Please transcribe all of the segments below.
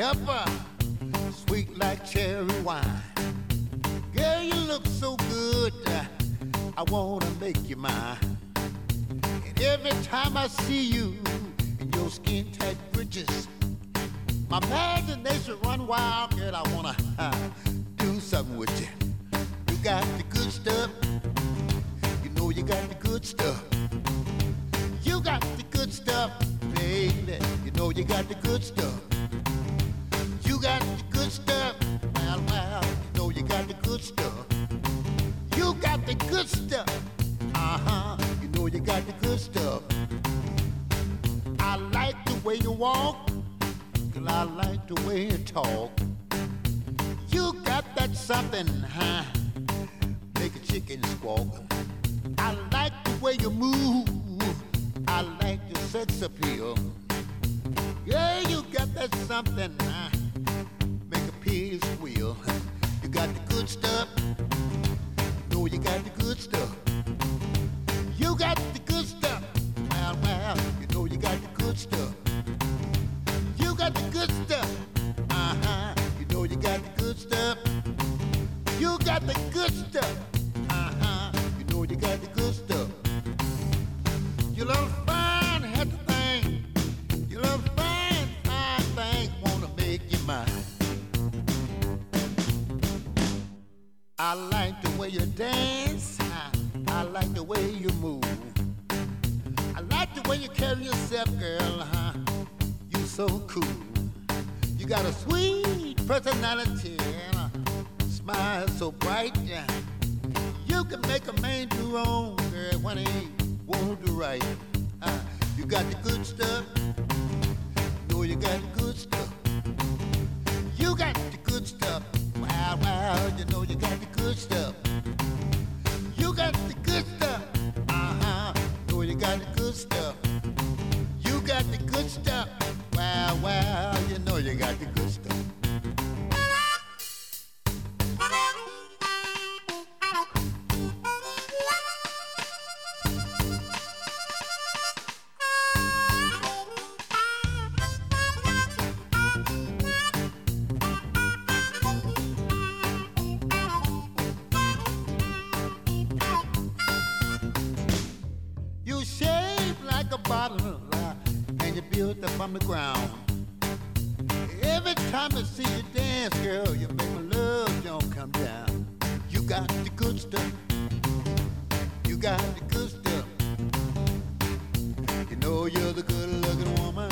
pepper, sweet like cherry wine. Girl, you look so good, I wanna make you mine. And every time I see you in your skin tight britches, my imagination run wild, girl. I wanna uh, do something with you. You got the good stuff. You know you got the good stuff. You got the good stuff, baby. You know you got the good stuff. You got the good stuff. Well, well, you know you got the good stuff. You got the good stuff. Uh huh. You know you got the good stuff. I like the way you walk. Girl, I like the way you talk. You got that something, huh? Make a chicken squawk. I like the way you move. I like your sex appeal. Yeah, you got that something, huh? Make a. You got the good stuff. Know you got the good stuff. You got the good stuff. Well, well, you know you got the good stuff. You got the good stuff. Uh huh. You know you got the good stuff. You got the good stuff. Uh huh. You know you got the good stuff. You little I like the way you dance. I, like the way you move. I like the way you carry yourself, girl. Huh? You so cool. You got a sweet personality and a smile so bright. Yeah. You can make a man do wrong, girl, when he won't do right. Uh, you got the good stuff. Know you got the good stuff. You got the good stuff. Wow, you know you got the good stuff. You got the good stuff. Uh-huh. Know you got the good stuff. You got the good stuff. Wow, wow, you know you got the good the ground. Every time I see you dance, girl, you make my love don't come down. You got the good stuff. You got the good stuff. You know you're the good looking woman.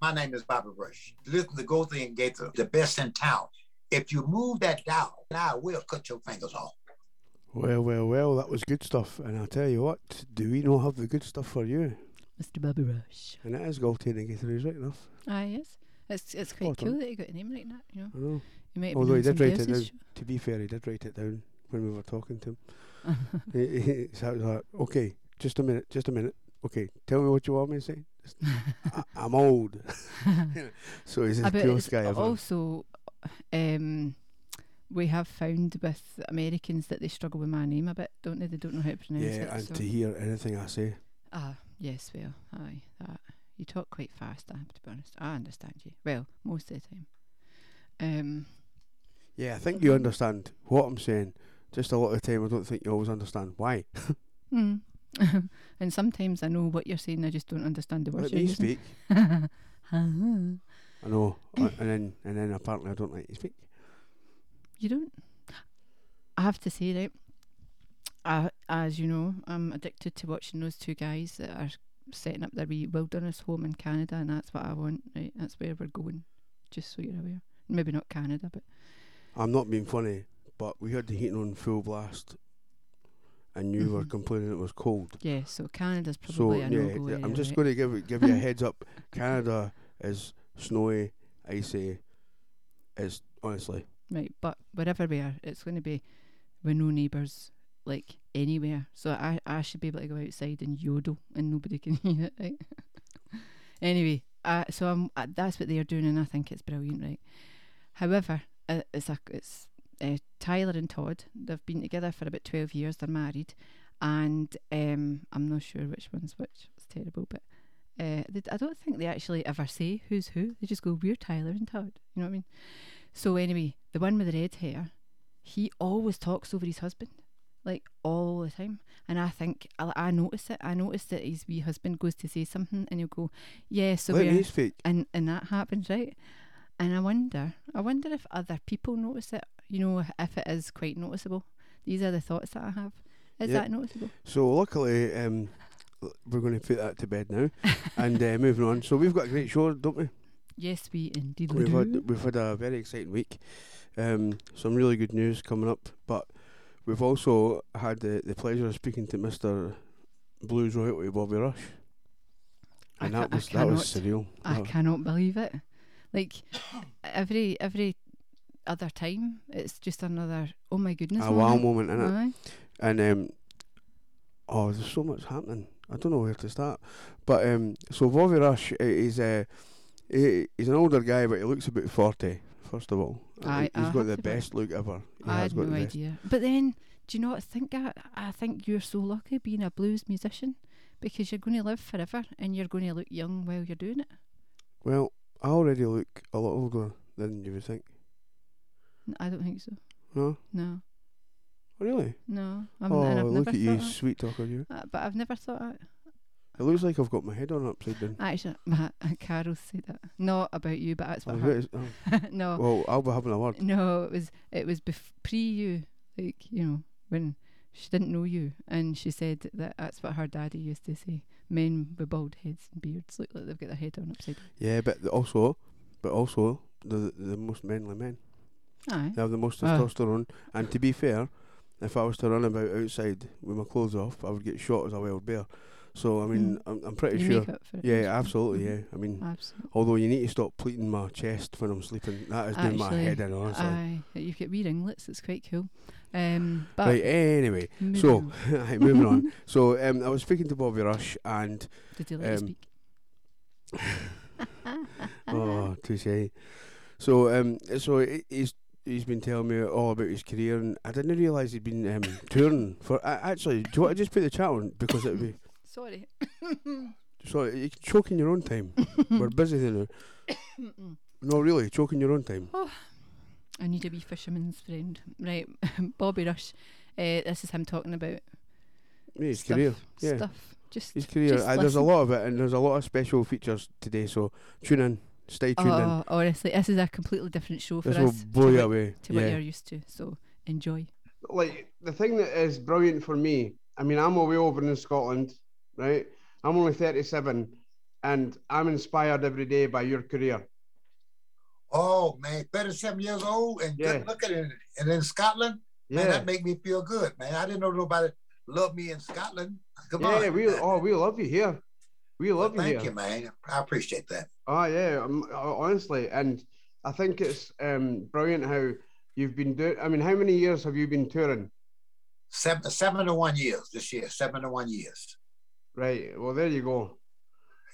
My name is Bobby Rush. Listen to Gothy and Gaither, the best in town. If you move that dial, I will cut your fingers off. Well, well, well, that was good stuff. And I'll tell you what, do we not have the good stuff for you? Mr. Bobby Rush. And it is Galtine and Gaither, is right enough. Ah, yes. It's it's quite Spot on. cool that you got a name like that, you know. I know. You might have Although been he on did write it else's down. To be fair, he did write it down when we were talking to him. he, he, so I was like, okay, just a minute, just a minute. Okay, tell me what you want me to say. I'm old. so he's the but coolest guy ever. Also, um, we have found with Americans that they struggle with my name a bit, don't they? They don't know how to pronounce yeah, it. and so. to hear anything I say. Ah, yes, well, aye, that. You talk quite fast, I have to be honest. I understand you. Well, most of the time. Um, Yeah, I think you understand what I'm saying. Just a lot of the time, I don't think you always understand why. hmm. and sometimes I know what you're saying, I just don't understand the words Let you're me using. speak. I know, uh, and then and then apparently I don't like to speak. you don't? I have to say, right, I, as you know, I'm addicted to watching those two guys that are setting up their wee wilderness home in Canada, and that's what I want, right? That's where we're going, just so you're aware. Maybe not Canada, but I'm not being funny, but we had the heating on full blast, and you were Mhm. complaining it was cold. yeah, so Canada's So probably a yeah, no-go yeah, I'm just right? going to give give you a heads up. Canada is snowy, icy. Is honestly Right, but wherever we are, it's going to be with no neighbours, like anywhere. So I I should be able to go outside and yodel and nobody can hear it. Right. anyway, uh, so I'm uh, that's what they're doing, and I think it's brilliant. Right. However, uh, it's a it's uh, Tyler and Todd. They've been together for about twelve years. They're married, and um, I'm not sure which one's which. It's terrible, but uh, they, I don't think they actually ever say who's who. They just go, "We're Tyler and Todd." You know what I mean? So anyway, the one with the red hair, he always talks over his husband, like all the time. And I think I, I notice it. I notice that his wee husband goes to say something, and he'll go, "Yeah, so Let we're," and and that happens, right? And I wonder, I wonder if other people notice it. You know, if it is quite noticeable. These are the thoughts that I have. Is Yeah. that noticeable? So luckily, um, we're going to put that to bed now, and uh, moving on. So we've got a great show, don't we? Yes, we indeed We've do. had we've had a very exciting week. Um, some really good news coming up, but we've also had the, the pleasure of speaking to Mister Blues royalty Bobby Rush, I and ca- that I was that was surreal. I That- cannot believe it. Like every every other time, it's just another. Oh my goodness! a wow moment. in it. And um, oh, there's so much happening. I don't know where to start. But um, so Bobby Rush uh, is uh, he, he's an older guy, but he looks about forty. First of all, Uh, Aye, he's I got the best look ever. He I had no idea. But then, do you know what I, think I think you're so lucky being a blues musician because you're going to live forever and you're going to look young while you're doing it. Well, I already look a lot older than you would think. I don't think so. No, No, really. no. I'm, oh, I've look never at you, sweet talker, you. Uh, but I've never thought that. It looks like I've got my head on upside down. Actually, my, Carol said that. Not about you, but that's Oh, what her. it? Oh, no, well, I'll be having a word. no. It was it was bef- pre you, like you know when she didn't know you, and she said that that's what her daddy used to say. Men with bald heads and beards look like they've got their head on upside down. Yeah, but th- also, but also the the most manly men. Aye. They have the most testosterone. And to be fair, if I was to run about outside with my clothes off, I would get shot as a wild bear. So I mean, Mm. I'm, I'm pretty You sure. make up for. Yeah, absolutely. Mhm. Yeah, I mean, Absolutely. although you need to stop pleating my chest when I'm sleeping. That is doing my head in, honestly. Aye, you've got wee ringlets. It's quite cool. Um, but right. Anyway, moving so on. right, moving on. So um, I was speaking to Bobby Rush, and did you let you um, speak? oh, touche. So um, so he- he's he's been telling me all about his career, and I didn't realise he'd been um, touring for. Uh, actually, do you want to just put the chat on because it'd be Sorry. so you can choke in your own time. We're busy now. No, really, choke in your own time. Oh, I need a wee fisherman's friend. Right, Bobby Rush. Uh, this is him talking about Yeah, his stuff, career. Yeah. stuff. Just His career. just Uh, there's a lot of it, and there's a lot of special features today. So tune in, stay oh, tuned in. Oh, oh, honestly, this is a completely different show for This will us blow to, you what, away. to what Yeah. you're used to. So enjoy. like the thing that is brilliant for me, I mean, I'm away over in Scotland, right? I'm only 37, and I'm inspired every day by your career. Oh man, 37 years old and Yeah. good looking, and, and in Scotland, man, Yeah, that make me feel good, man. I didn't know nobody loved me in Scotland. Come yeah, on, we man. oh we love you here, we Well, love you thank here. you, man. I appreciate that. Oh yeah, um, honestly, and I think it's um brilliant how you've been doing. I mean, how many years have you been touring? Seven, 71 years this year, 71 years. Right. Well, there you go.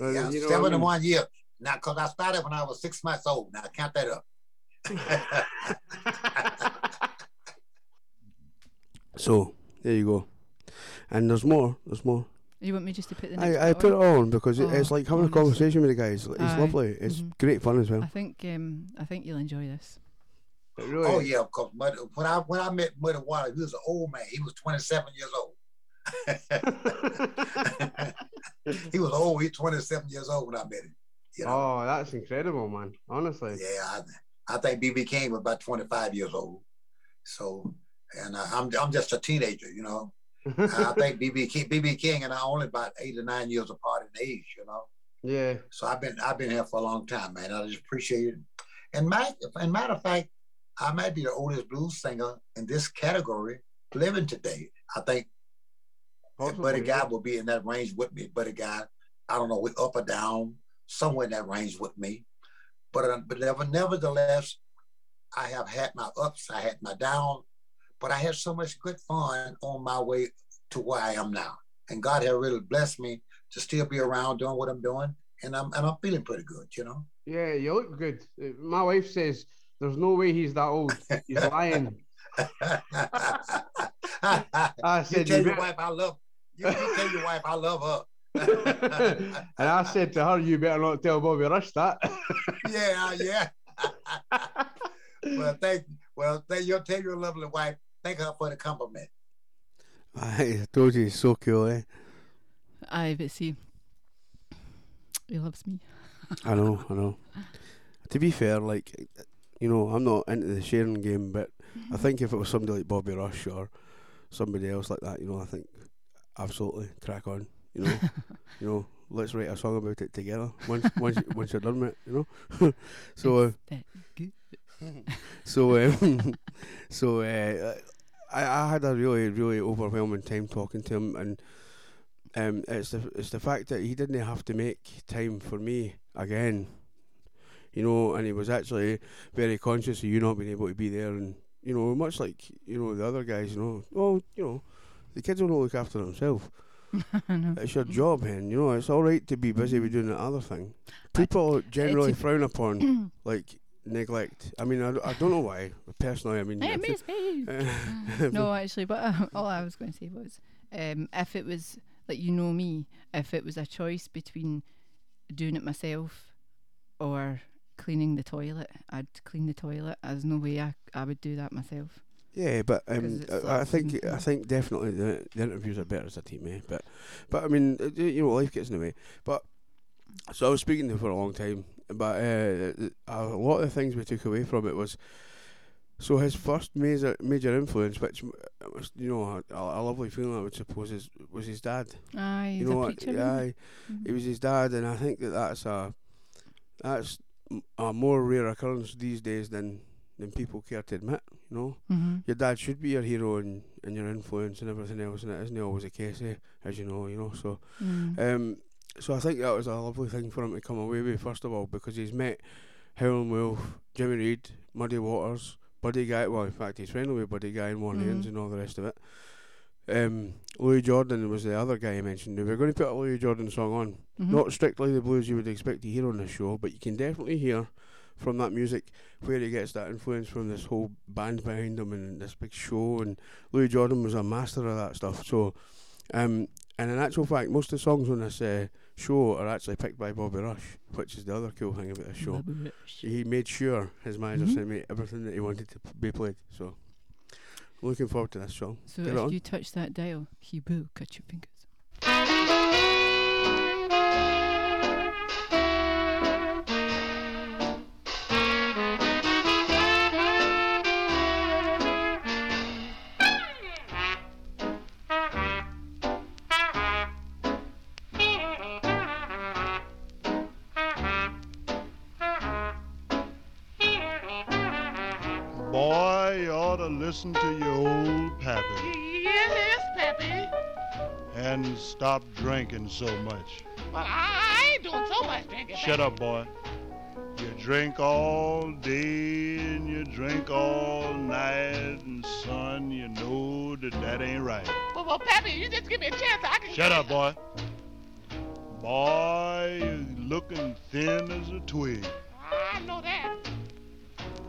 Uh, yeah, you know what I mean? 71 years. Now, because I started when I was six months old. Now, count that up. So there you go. And there's more. There's more. You want me just to put the next I, I put it on because it, it's Oh, like having honestly. a conversation with the guys. It's Aye. lovely. It's Mhm. great fun as well. I well. think um I think you'll enjoy this. Really oh, is. yeah, because when I when I met Muddy Water, he was an old man. He was 27 years old. he was old. He was 27 years old when I met him. You know? Oh, that's incredible, man. Honestly. Yeah, I, I think BB King was about 25 years old. So, and uh, I'm I'm just a teenager, you know. I think BB King, BB King and I only about eight or nine years apart in age, you know. yeah. So I've been I've been here for a long time, man. I just appreciate it. And my, and matter of fact, I might be the oldest blues singer in this category living today. I think Possibly, Buddy yeah. Guy will be in that range with me. Buddy Guy, I don't know, we up or down, somewhere in that range with me. But uh, but never, nevertheless, I have had my ups, I had my downs, but I had so much good fun on my way to where I am now. And God has really blessed me to still be around doing what I'm doing. And I'm and I'm feeling pretty good, you know. Yeah, you look good. My wife says there's no way he's that old. He's lying. I said, you tell "You your bet." wife I love you, you tell your wife I love her. and I said to her, "You better not tell Bobby Rush that." yeah, yeah. well, thank well, thank you. Tell your lovely wife. Thank her for the compliment. I told you he's so cool, eh? Aye, but see, he loves me. I know, I know. To be fair, like, you know, I'm not into the sharing game, but I think if it was somebody like Bobby Rush or somebody else like that, you know, I think absolutely crack on. You know, you know, let's write a song about it together. Once, once, you- once you're done with it, you know. so, uh, so, um, so uh, I, I had a really, really overwhelming time talking to him, and um, it's the it's the fact that he didn't have to make time for me again, you know, and he was actually very conscious of you not being able to be there, and you know, much like you know the other guys, you know, oh, you know, the kids will not look after themselves. It's your job, hen. You know, it's all right to be busy with doing the other thing. People generally frown upon like neglect. I mean, I, I don't know why. Personally, I mean, it- miss me. no, actually, but uh, all I was going to say was, um, if it was like you know me, if it was a choice between doing it myself or cleaning the toilet, I'd clean the toilet. There's no way I, I would do that myself. Yeah, but um, I, I think I think definitely the, the interviews are better as a team, eh? But but I mean, uh, you know, life gets in the way. But so I was speaking to him for a long time, but uh, a lot of the things we took away from it was so his first major major influence, which m- was you know a, a lovely feeling I would suppose is was his dad. Aye, you know what? preacher. Yeah, isn't it was his dad, and I think that that's a that's a more rare occurrence these days than than people care to admit. You know mm-hmm. your dad should be your hero and, and your influence and everything else, and it isn't always the case, eh, as you know, you know. So, mm um, so I think that was a lovely thing for him to come away with, first of all, because he's met Howlin' Wolf, Jimmy Reed, Muddy Waters, Buddy Guy. Well, in fact, he's friendly with Buddy Guy and Warren. Haynes and all the rest of it. Um, Louis Jordan was the other guy I mentioned. Now, we're going to put a Louis Jordan song on. Mhm. Not strictly the blues you would expect to hear on this show, but you can definitely hear from that music where he gets that influence from this whole band behind him and this big show. And Louis Jordan was a master of that stuff. So, um, and in actual fact, most of the songs on this uh, show are actually picked by Bobby Rush, which is the other cool thing about this show. Bobby Rush. He made sure his manager Mhm. sent me everything that he wanted to p- be played. So, looking forward to this song. So Get if you touch that dial, he will cut your fingers. Listen to your old pappy Yes, Pappy. and stop drinking so much. Well, I ain't doing so much drinking. Shut up, boy. You drink all day and you drink all night, and son, you know that that ain't right. Well, well, Pappy, you just give me a chance. I can. Shut up, boy. Boy, you looking thin as a twig. I know that.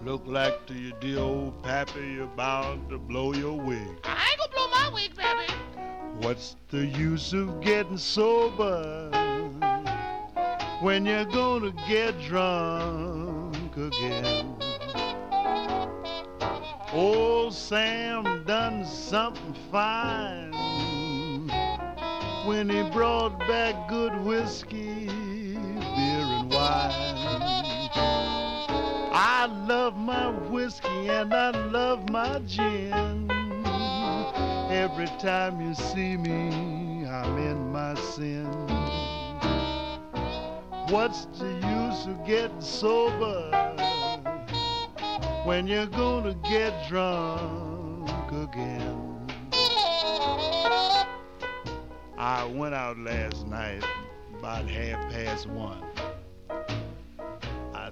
Look like to your dear old pappy you're bound to blow your wig. I ain't gonna blow my wig, Pappy. What's the use of getting sober when you're gonna get drunk again? Old Sam done something fine when he brought back good whiskey, beer, and wine. I love my whiskey and I love my gin. Every time you see me, I'm in my sin. What's the use of getting sober when you're gonna get drunk again? I went out last night about half past one.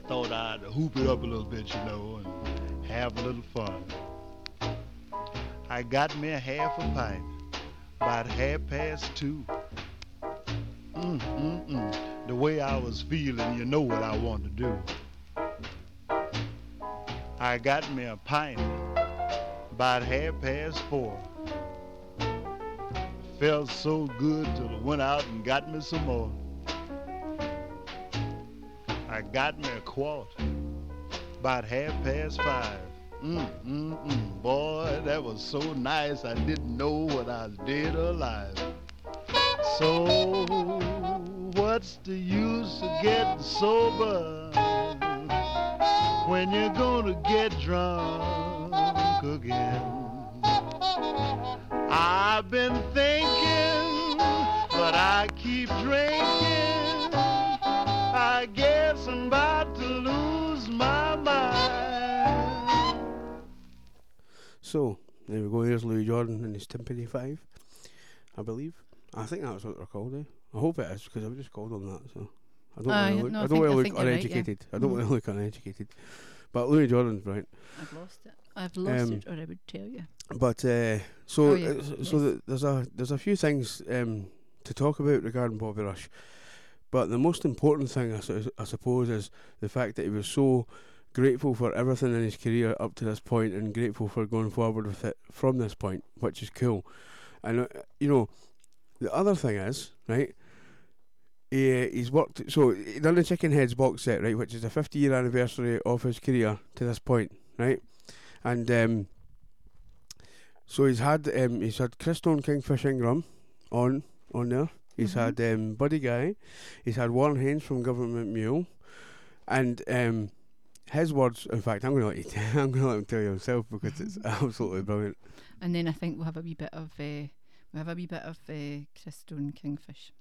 Thought I'd hoop it up a little bit, you know, and have a little fun. I got me a half a pint, about half past two. Mm, mm, mm. The way I was feeling, you know what I want to do. I got me a pint, about half past four. Felt so good till I went out and got me some more. I got me a quart, about half past five. Mm, mm, mm. Boy, that was so nice. I didn't know what I did alive. So, what's the use of getting sober when you're gonna get drunk again? I've been thinking, but I keep drinking. So there we go. Here's Louis Jordan and his Tympany Five, I believe. I think that's what they're called. Eh? I hope it is because I've just called them that. So I don't Aye, want to look. no, I I don't think- want to look think right, yeah. uneducated. I don't Mhm. want to look uneducated. But Louis Jordan's right. I've lost it. I've lost Um, it, or I would tell you. But uh, so Oh, yeah, uh, so yes. th- there's a there's a few things um, to talk about regarding Bobby Rush, but the most important thing I, su- I suppose is the fact that he was so grateful for everything in his career up to this point and grateful for going forward with it from this point, which is cool. And uh, you know, the other thing is right. He, uh, he's worked so he done the Chicken Heads box set right, which is the 50 year anniversary of his career to this point, right? And um, so he's had um, he's had Christone Kingfish Ingram on on there. He's Mhm. had um, Buddy Guy. He's had Warren Haynes from Government Mule, and um, his words. In fact, I'm going to let you. I'm going to let him tell you himself because it's absolutely brilliant. And then I think we'll have a wee bit of uh, we'll have a wee bit of uh, Christone Kingfish.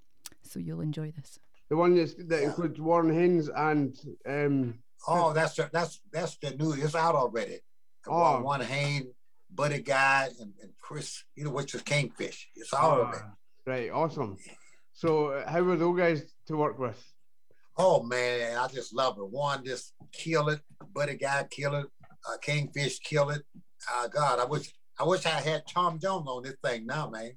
So you'll enjoy this. The one that's, that includes Warren Haynes and um, Oh, that's the, that's that's the new. It's out already. Oh. one, one Hayne, Buddy Guy, and, and Chris. You know which is Kingfish. It's all of it. uh, right, awesome. So, uh, how were those guys to work with? Oh man, I just love it. One just kill it. Buddy Guy kill it. Uh, Kingfish kill it. Uh, God, I wish I wish I had Tom Jones on this thing now, man.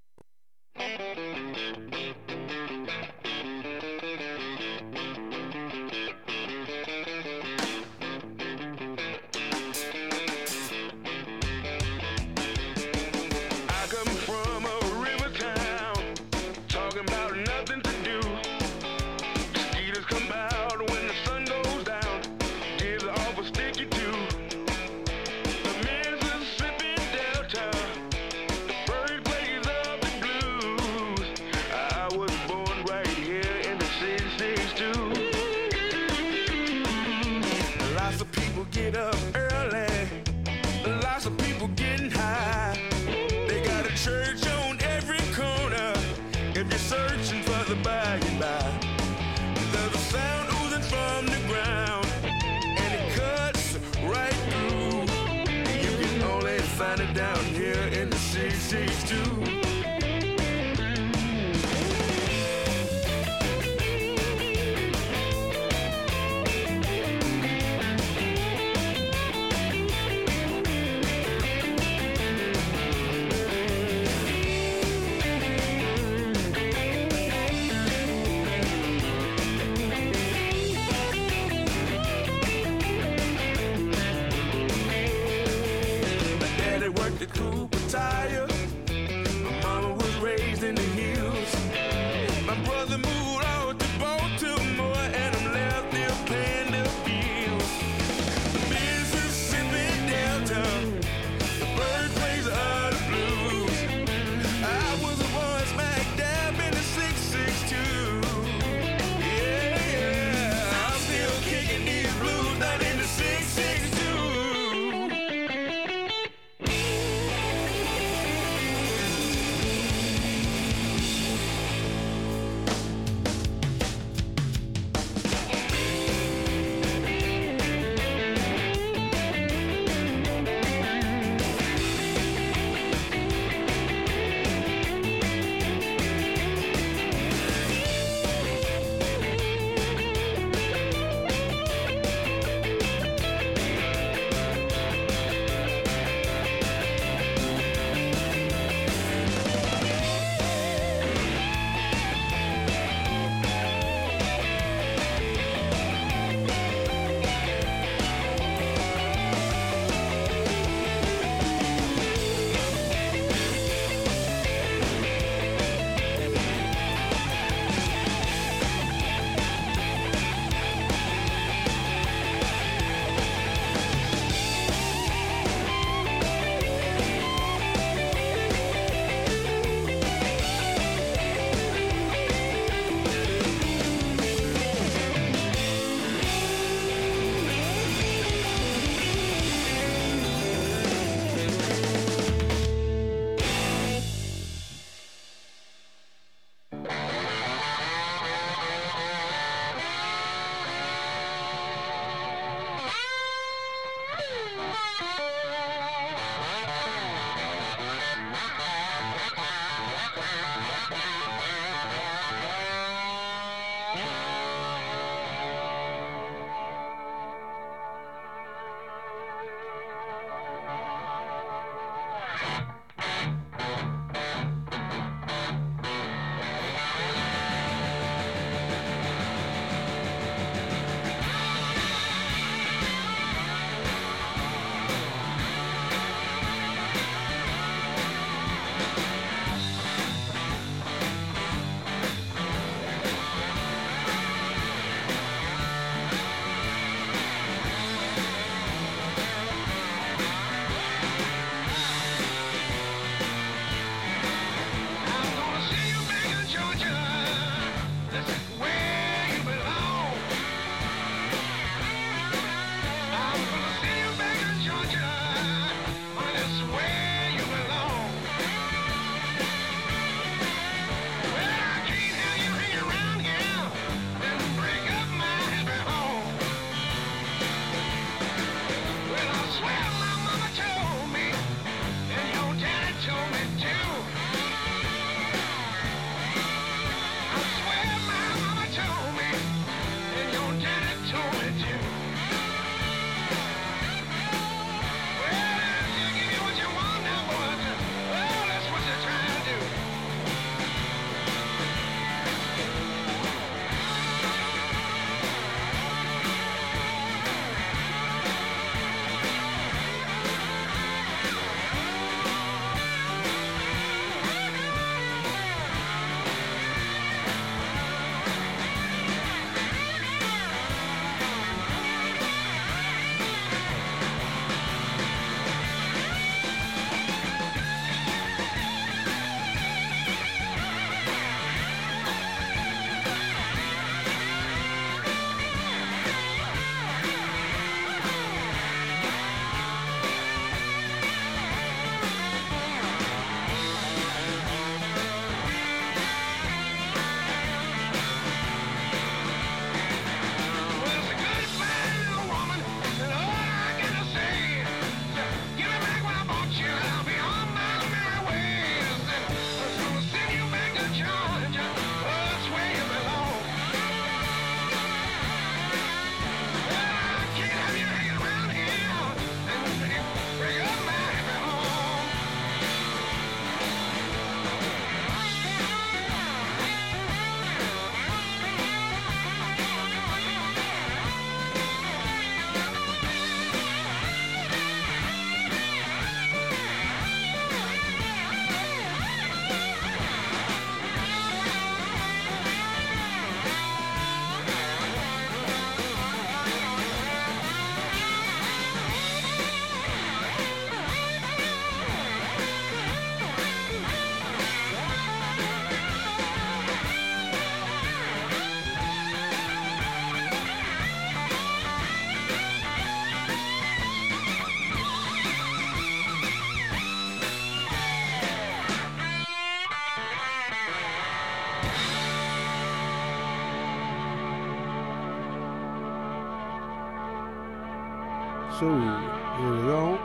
Here we go.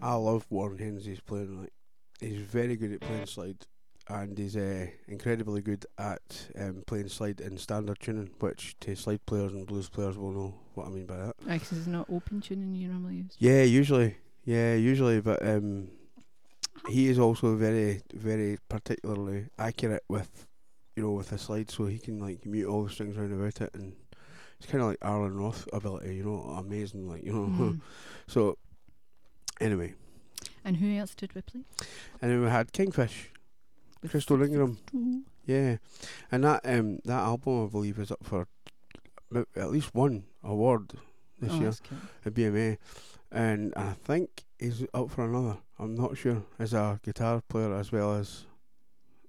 I love Warren. He's playing like he's very good at playing slide, and he's uh, incredibly good at um, playing slide in standard tuning, which to slide players and blues players will know what I mean by that. Because it's not open tuning you normally use. Yeah, usually. Yeah, usually, but um, he is also very, very particularly accurate with, you know, with the slide, so he can like mute all the strings around about it, and it's kind of like Alan Roth ability, you know, amazing, like you know. Mhm. so, anyway, And who else did we play? and then we had Kingfish, With Christone Ingram. Yeah, and that um that album I believe is up for at least one award this Oh, year. at BMA, and I think he's up for another. I'm not sure as a guitar player as well as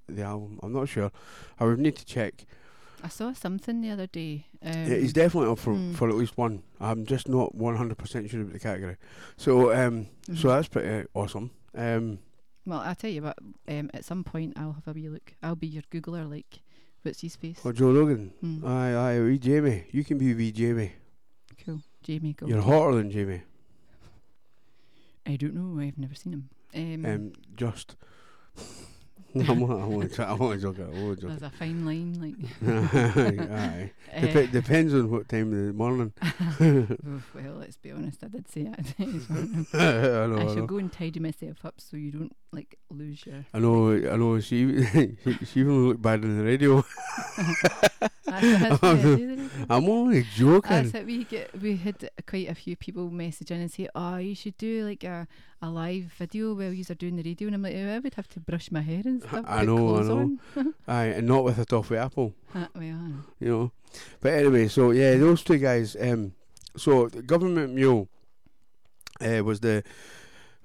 the album. I'm not sure. I would need to check. I saw something the other day. Um, yeah, he's definitely up for hmm. for at least one. I'm just not 100 percent sure about the category. So um, so mhm. that's pretty awesome. Um, Well, I'll tell you what. Um, at some point, I'll have a wee look. I'll be your Googler, like, what's his face? oh, Joe Rogan. Hmm. Aye, aye, wee Jamie. You can be wee Jamie. Cool. Jamie Gold. You're hotter than Jamie. I don't know. I've never seen him. Um, Um, just. I'm not. I won't. I won't joke. I won't joke. there's a fine line, like. aye. Eh. Dep- depends on what time of the morning. Well, let's be honest. I did say that. I know. I I know. should go and tidy myself up so you don't like lose your. I know, I know. She, she, she even looked bad on the radio. That's, that's I do, there is. I'm only joking. That's it. We get we had quite a few people message in and say, "Oh, you should do like a, a live video while you are doing the radio." And I'm like, "Oh, I would have to brush my hair and stuff. I know, I know. Aye, and not with a toffee apple, Uh, well, I you know. But anyway, so yeah, those two guys. Um, so the government mule, uh, was the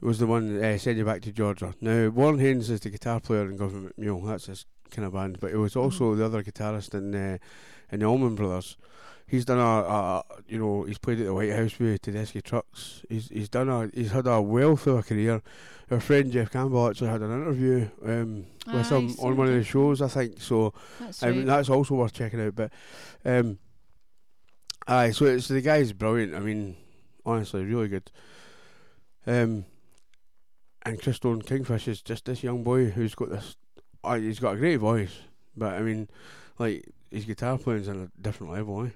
was the one that uh, sent you back to Georgia. Now Warren Haynes is the guitar player in Government Mule. That's his kind of band, but he was also the other guitarist in uh, in the Allman Brothers. He's done a, a, you know, he's played at the White House with Tedeschi Trucks. He's he's done a, he's had a wealth of a career. Our friend Jeff Campbell actually had an interview um, with Aye, him on one of the shows, I think. So That's right. that's also worth checking out. But um, aye, so it's the guy's brilliant. I mean, honestly, really good. Um, and Christone Kingfish is just this young boy who's got this. Uh, he's got a great voice, but I mean, like his guitar playing's on a different level. Eh?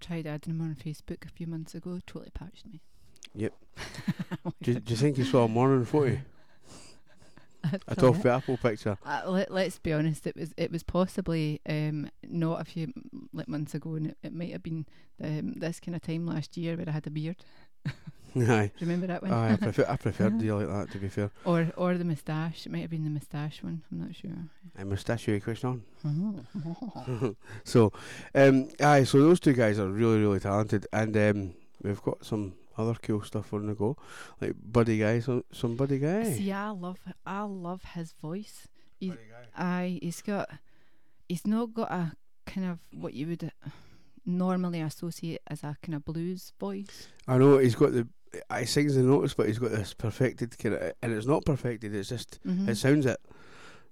Tried adding him on Facebook a few months ago. Totally patched me. Yep. Do, you- do you think you saw a morning footy? A toffee apple picture. Uh, let, let's be honest. It was it was possibly um, not a few like months ago, and it, it might have been um, this kind of time last year where I had a beard. Aye. Remember that one? Aye, I prefer I preferred you like that. To be fair, or or the moustache. It might have been the moustache one. I'm not sure. a mustachio question. Oh. so, um, aye, so those two guys are really, really talented, and um, we've got some other cool stuff on the go, like Buddy Guy, so, some Buddy Guy. See, I love I love his voice. He, aye, he's got he's not got a kind of what you would normally associate as a kind of blues voice. I know he's got the, I sings the notes, but he's got this perfected kind of, and it's not perfected. It's just Mm-hmm. it sounds it.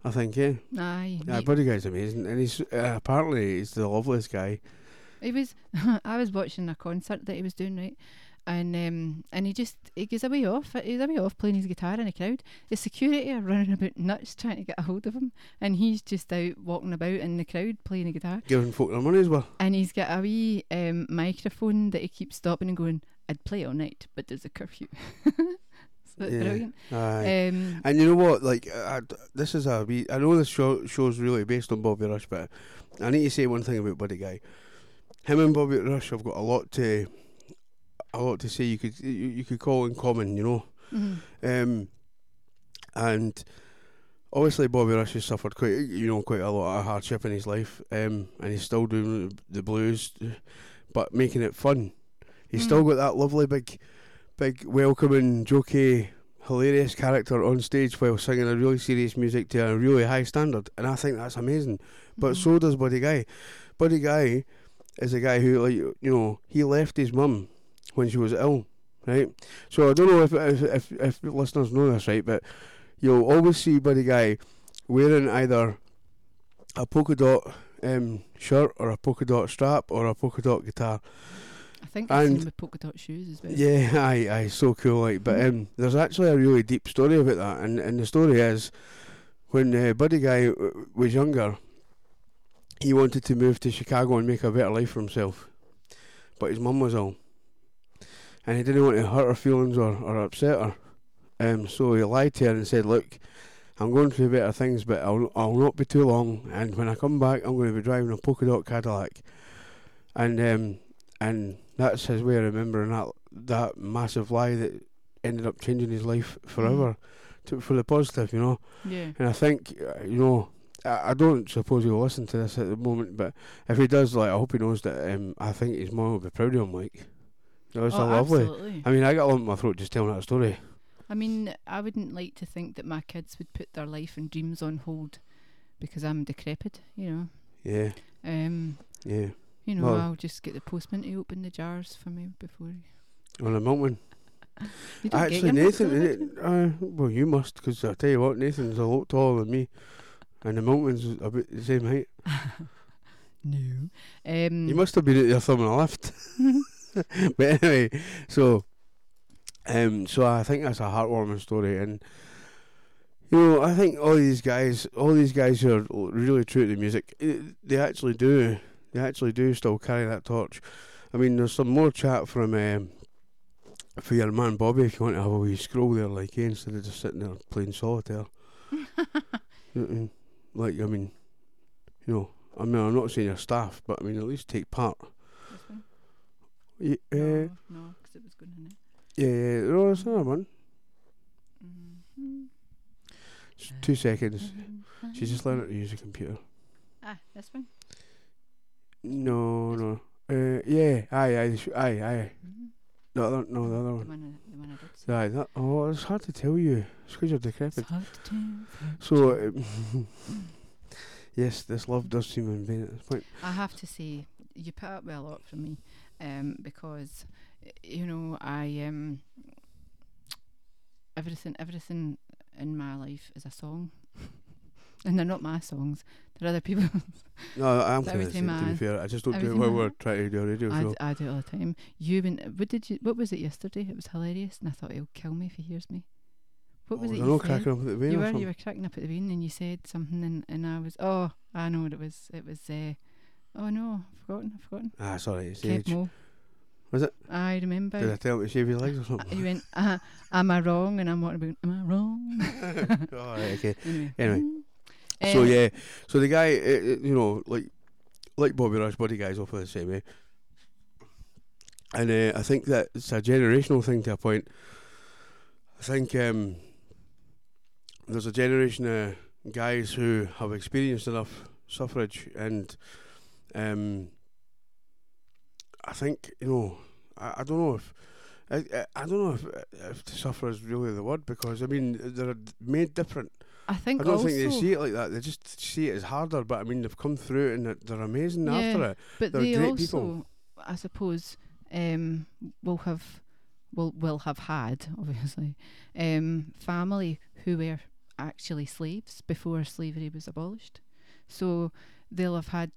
I think, yeah. Aye, Yeah, Buddy Guy's amazing, and he's uh, apparently he's the loveliest guy. He was. I was watching a concert that he was doing right, and um, and he just he goes away off. He's away off playing his guitar in a crowd. The security are running about nuts trying to get a hold of him, and he's just out walking about in the crowd playing a guitar. Giving folk their money as well. And he's got a wee um, microphone that he keeps stopping and going. I'd play all night, but there's a curfew. so Yeah. brilliant. Um, And you know what? Like, I, I- this is a wee. I know this show show's really based on Bobby Rush, but I need to say one thing about Buddy Guy. Him and Bobby Rush have got a lot to, a lot to say. You could you, you could call in common, you know. mhm. Um, and obviously Bobby Rush has suffered quite, you know, quite a lot of hardship in his life. Um, and he's still doing the blues, but making it fun. He's still Mm. got that lovely big, big welcoming, jokey, hilarious character on stage while singing a really serious music to a really high standard, and I think that's amazing. But Mhm. so does Buddy Guy. Buddy Guy is a guy who, like, you know, he left his mum when she was ill, right? So I don't know if if if, if listeners know this, right? But you'll always see Buddy Guy wearing either a polka dot um, shirt or a polka dot strap or a polka dot guitar. I think I've seen with polka dot shoes as well. Yeah, aye, aye, so cool. Like, but um, there's actually a really deep story about that, and and the story is when uh, Buddy Guy w- was younger, he wanted to move to Chicago and make a better life for himself, but his mum was ill, and he didn't want to hurt her feelings or, or upset her. Um, so he lied to her and said, "Look, I'm going through better things, but I'll I'll not be too long. And when I come back, I'm going to be driving a polka dot Cadillac." And um, and that's his way of remembering that that massive lie that ended up changing his life forever to, for the positive, you know. Yeah. And I think, uh, you know, I, I don't suppose he'll listen to this at the moment, but if he does, like, I hope he knows that um, I think his mum will be proud of him. Like, you know, it's oh, a lovely. Absolutely. I mean, I got a lump in my throat just telling that story. I mean, I wouldn't like to think that my kids would put their life and dreams on hold because I'm decrepit, you know. Yeah, Um, yeah. You know, Well- I'll just get the postman to open the jars for me before. On a mountain. You don't get Actually, milk Nathan, delivered? uh, well, you must, because I'll tell you what, Nathan's a lot taller than me, and the mountain's about the same height. No. Um, You must have been at your thumb in a lift. but anyway, so um, so I think that's a heartwarming story, and you know, I think all these guys, all these guys who are really true to the music, eh, they actually do, they actually do still carry that torch. I mean, there's some more chat from um, for your man Bobby if you want to have a wee scroll there, like eh, instead of just sitting there playing solitaire. You know what I mean? Like, I mean, you know, I mean, I'm not saying your staff, but I mean, at least take part. Yeah, uh, No, no, 'cause it was going in it. yeah. No, there's another one. Mhm. Two seconds. She's just learning to use a computer. Ah, this one. No, no. Uh, yeah, aye, aye, sh- aye, aye. Mhm. The other, no, the other The one. one, I, the one I did. say. Aye, that, oh, it's hard to tell you. It's because you're decrepit. It's hard to tell So, um, yes, this love does seem in vain at this point. I have to say, you put up with a lot from me, um, because y- you know I um everything everything in my life is a song, and they're not my songs; they're other people's. No, I'm kind of to be fair. I just don't do it while we're trying to do a radio I, show. d- I do it all the time. You been what did you? What was it yesterday? It was hilarious, and I thought he'll kill me if he hears me. What was oh, it? I You cracking up at the vein you were you were cracking up at the vein, and you said something, and, and I was oh I know what it was. It was uh, oh no, I've forgotten, I've forgotten. Ah, sorry, it's Kev age. Mo. Was it? I remember. Did I tell him to shave his legs or something? you went, uh, am I wrong? And I'm wondering, am I wrong? oh, right, okay. anyway. Anyway. So yeah, so the guy, uh, you know, like like Bobby Rush, Buddy Guy's off the same way, and uh, I think that it's a generational thing to a point. I think um, there's a generation of guys who have experienced enough suffrage, and um, I think you know, I, I don't know if. I, I- I don't know if if to suffer is really the word because I mean they're made different. I think I don't also, think they see it like that. They just see it as harder. But I mean, they've come through and they're, they're amazing Yeah. after it. but they're they great also, people. I suppose, um, will have, will will have had obviously, um, family who were actually slaves before slavery was abolished, so they'll have had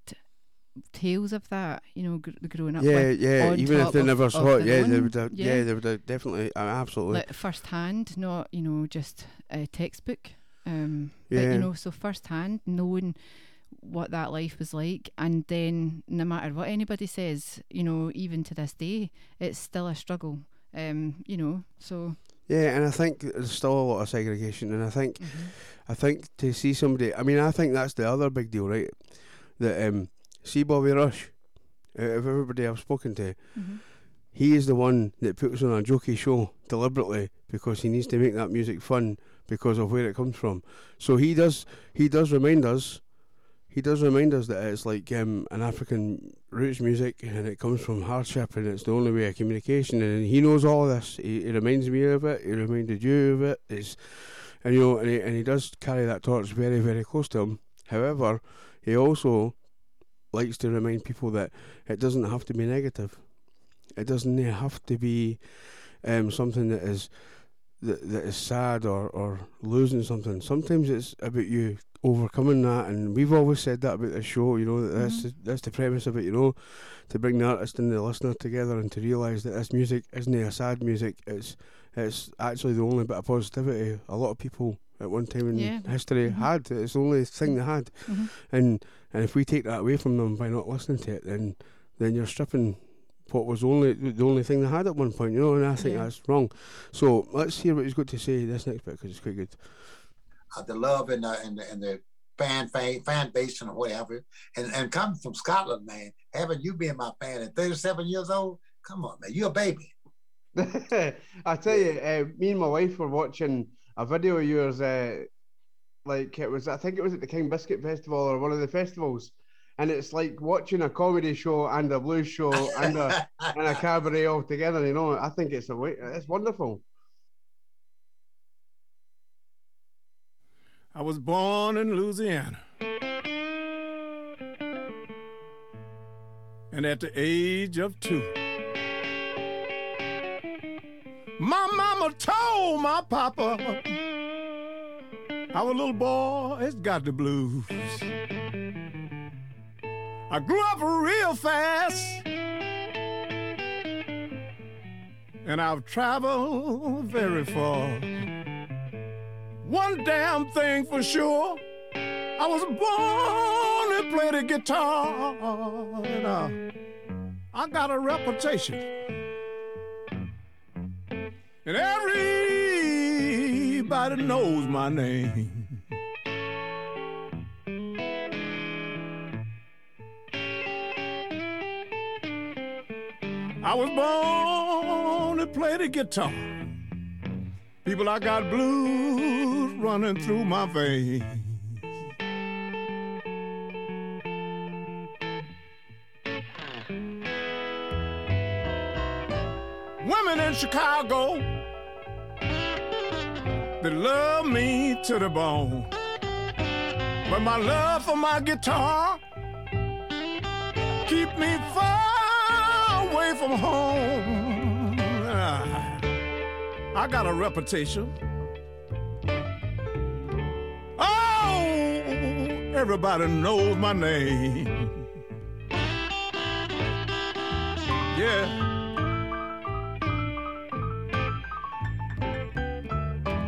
tales of that, you know, gr- growing up Yeah, yeah. Even if they never of saw it, yeah, they would. Have, yeah. Yeah. they would have definitely. Uh, absolutely. like first hand, not you know just a textbook. Um, but you know, so first hand, knowing what that life was like, and then no matter what anybody says, you know, even to this day, it's still a struggle. Um, you know, so yeah, and I think there's still a lot of segregation, and I think, I think to see somebody. I mean, I think that's the other big deal, right? That um, see Bobby Rush. Out of everybody I've spoken to, Mhm. he is the one that puts on a jokey show deliberately because he needs to make that music fun because of where it comes from. So he does he does remind us he does remind us that it's like um, an African roots music and it comes from hardship and it's the only way of communication and he knows all this. He, he reminds me of it, he reminded you of it. It's and you know and he, and he does carry that torch very, very close to him. However, he also likes to remind people that it doesn't have to be negative. It doesn't have to be um, something that is that, that is sad or, or losing something. Sometimes it's about you overcoming that, and we've always said that about the show. You know that that's Mhm. the, that's the premise of it. You know, to bring the artist and the listener together, and to realise that this music isn't a sad music. It's it's actually the only bit of positivity a lot of people at one time in Yeah. history Mhm. had. It's the only thing they had, Mhm. and and if we take that away from them by not listening to it, then then you're stripping what was only the only thing they had at one point, you know, and I think Yeah. that's wrong. So let's hear what he's got to say this next bit because it's quite good. uh, the love and the and the, and the fan, fan fan base and whatever. And and coming from Scotland, man, having you been my fan at 37 years old, come on, man, you're a baby. I tell you, uh, me and my wife were watching a video of yours. Uh, like it was, I think it was at the King Biscuit Festival or one of the festivals, and it's like watching a comedy show and a blues show and a and a cabaret all together. You know, I think it's a it's wonderful. I was born in Louisiana. And at the age of two, my mama told my papa, our little boy has got the blues. I grew up real fast. And I've traveled very far. One damn thing for sure. I was born to play the guitar. And uh, I got a reputation. And everybody knows my name. I was born to play the guitar. People, I got blues running through my veins. Women in Chicago, they love me to the bone. But my love for my guitar keep me far away from home. Ah. I got a reputation. Oh, everybody knows my name. Yeah.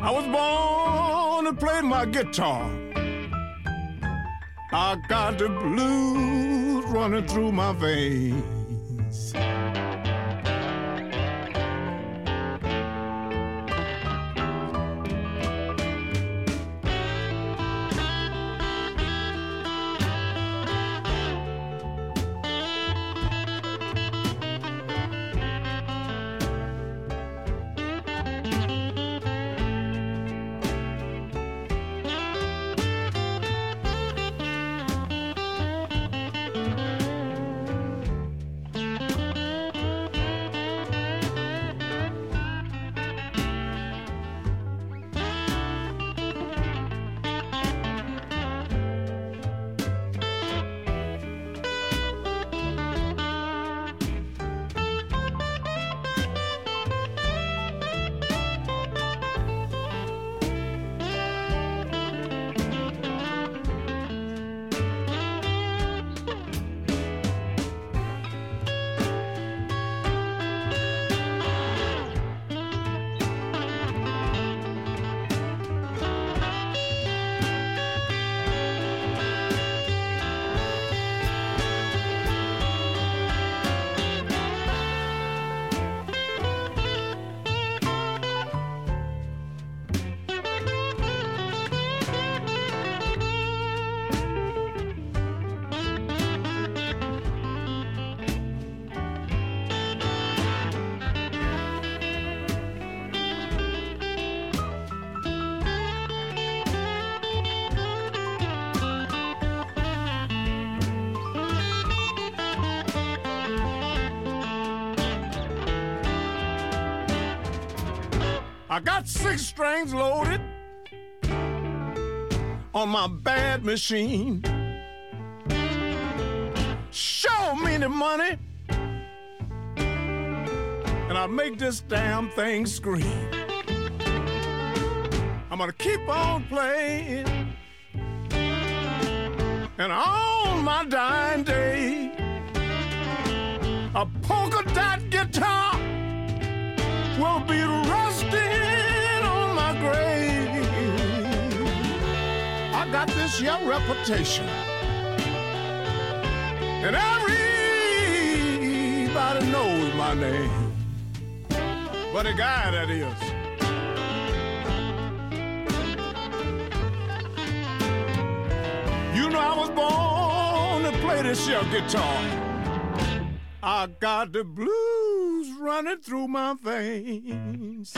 I was born to play my guitar. I got the blues running through my veins. got six strings loaded on my bad machine. Show me the money, and I'll make this damn thing scream. I'm gonna keep on playing, and on my dying day, a polka dot guitar will be rusty. I got this your reputation. And everybody knows my name. But a guy that is. You know I was born to play this here guitar. I got the blues running through my veins.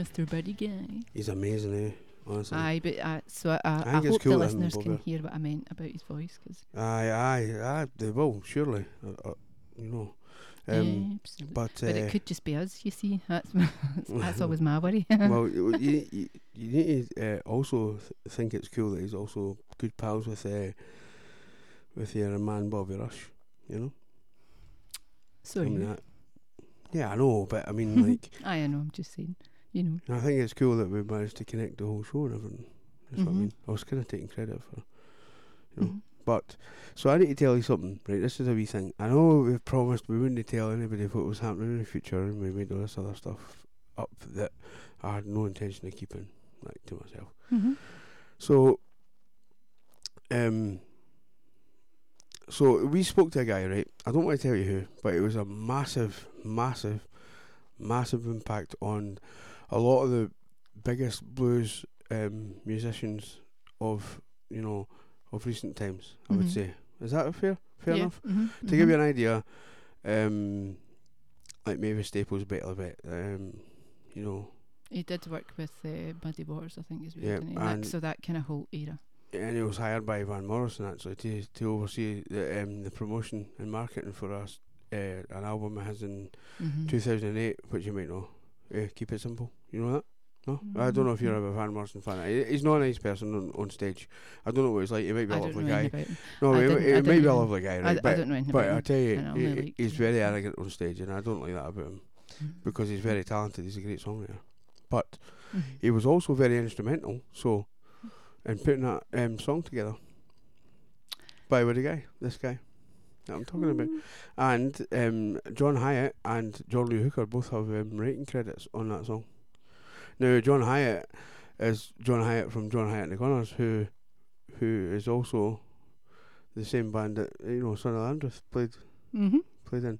Mr. Buddy Guy. He's amazing, eh? Honestly. Aye, but uh, so I, I, I I, it's hope cool the to have him listeners can hear what I meant about his voice because Aye, aye, aye, they will, surely. Uh, uh, you know. Um, absolutely. but, But uh, it could just be us, you see. That's that's always my worry. well, you, you, you, need to uh, also think it's cool that he's also good pals with uh, with your man Bobby Rush, you know? Sorry. I mean, that, yeah, I know, but I mean, like, I know. I'm just saying. You know. I think it's cool that we managed to connect the whole show and everything. That's what I Mhm. mean. I was kind of taking credit for, you know. Mhm. But so I need to tell you something, right? This is a wee thing. I know we've promised we wouldn't tell anybody what was happening in the future, and we made all this other stuff up that I had no intention of keeping, like to myself. Mm-hmm. So, um, so we spoke to a guy, right? I don't want to tell you who, but it was a massive, massive, massive impact on a lot of the biggest blues um, musicians of you know of recent times. I would Mhm. say is that fair? Fair yeah. enough. hmm To give you an idea, um, like Mavis Staples, Bettye LaVette, um, you know, He did work with uh, Muddy Waters, I think, is what Yeah, didn't he? That- so that kind of whole era. and he was hired by Van Morrison actually to to oversee the um, the promotion and marketing for us uh, an album of his in Mm-hmm. 2008, which you might know. Uh, Keep it simple. You know that? No, I don't know if you're a Van Morrison fan. He- He's not a nice person on, on stage. I don't know what he's like. He might be a I lovely guy. anything about him. No, I he, he I may didn't be a lovely guy, I, right? I but don't know anything but I tell you, he- like he's very arrogant on stage, and I don't like that about him Mhm. because he's very talented. He's a great songwriter, but Mhm. he was also very instrumental. So, in putting that um, song together by with the guy, this guy that I'm talking about, and um, John Hiatt and John Lee Hooker both have um, writing credits on that song. Now, John Hiatt is John Hiatt from John Hiatt and the Goners, who who is also the same band that you know Son of played Mhm. played in.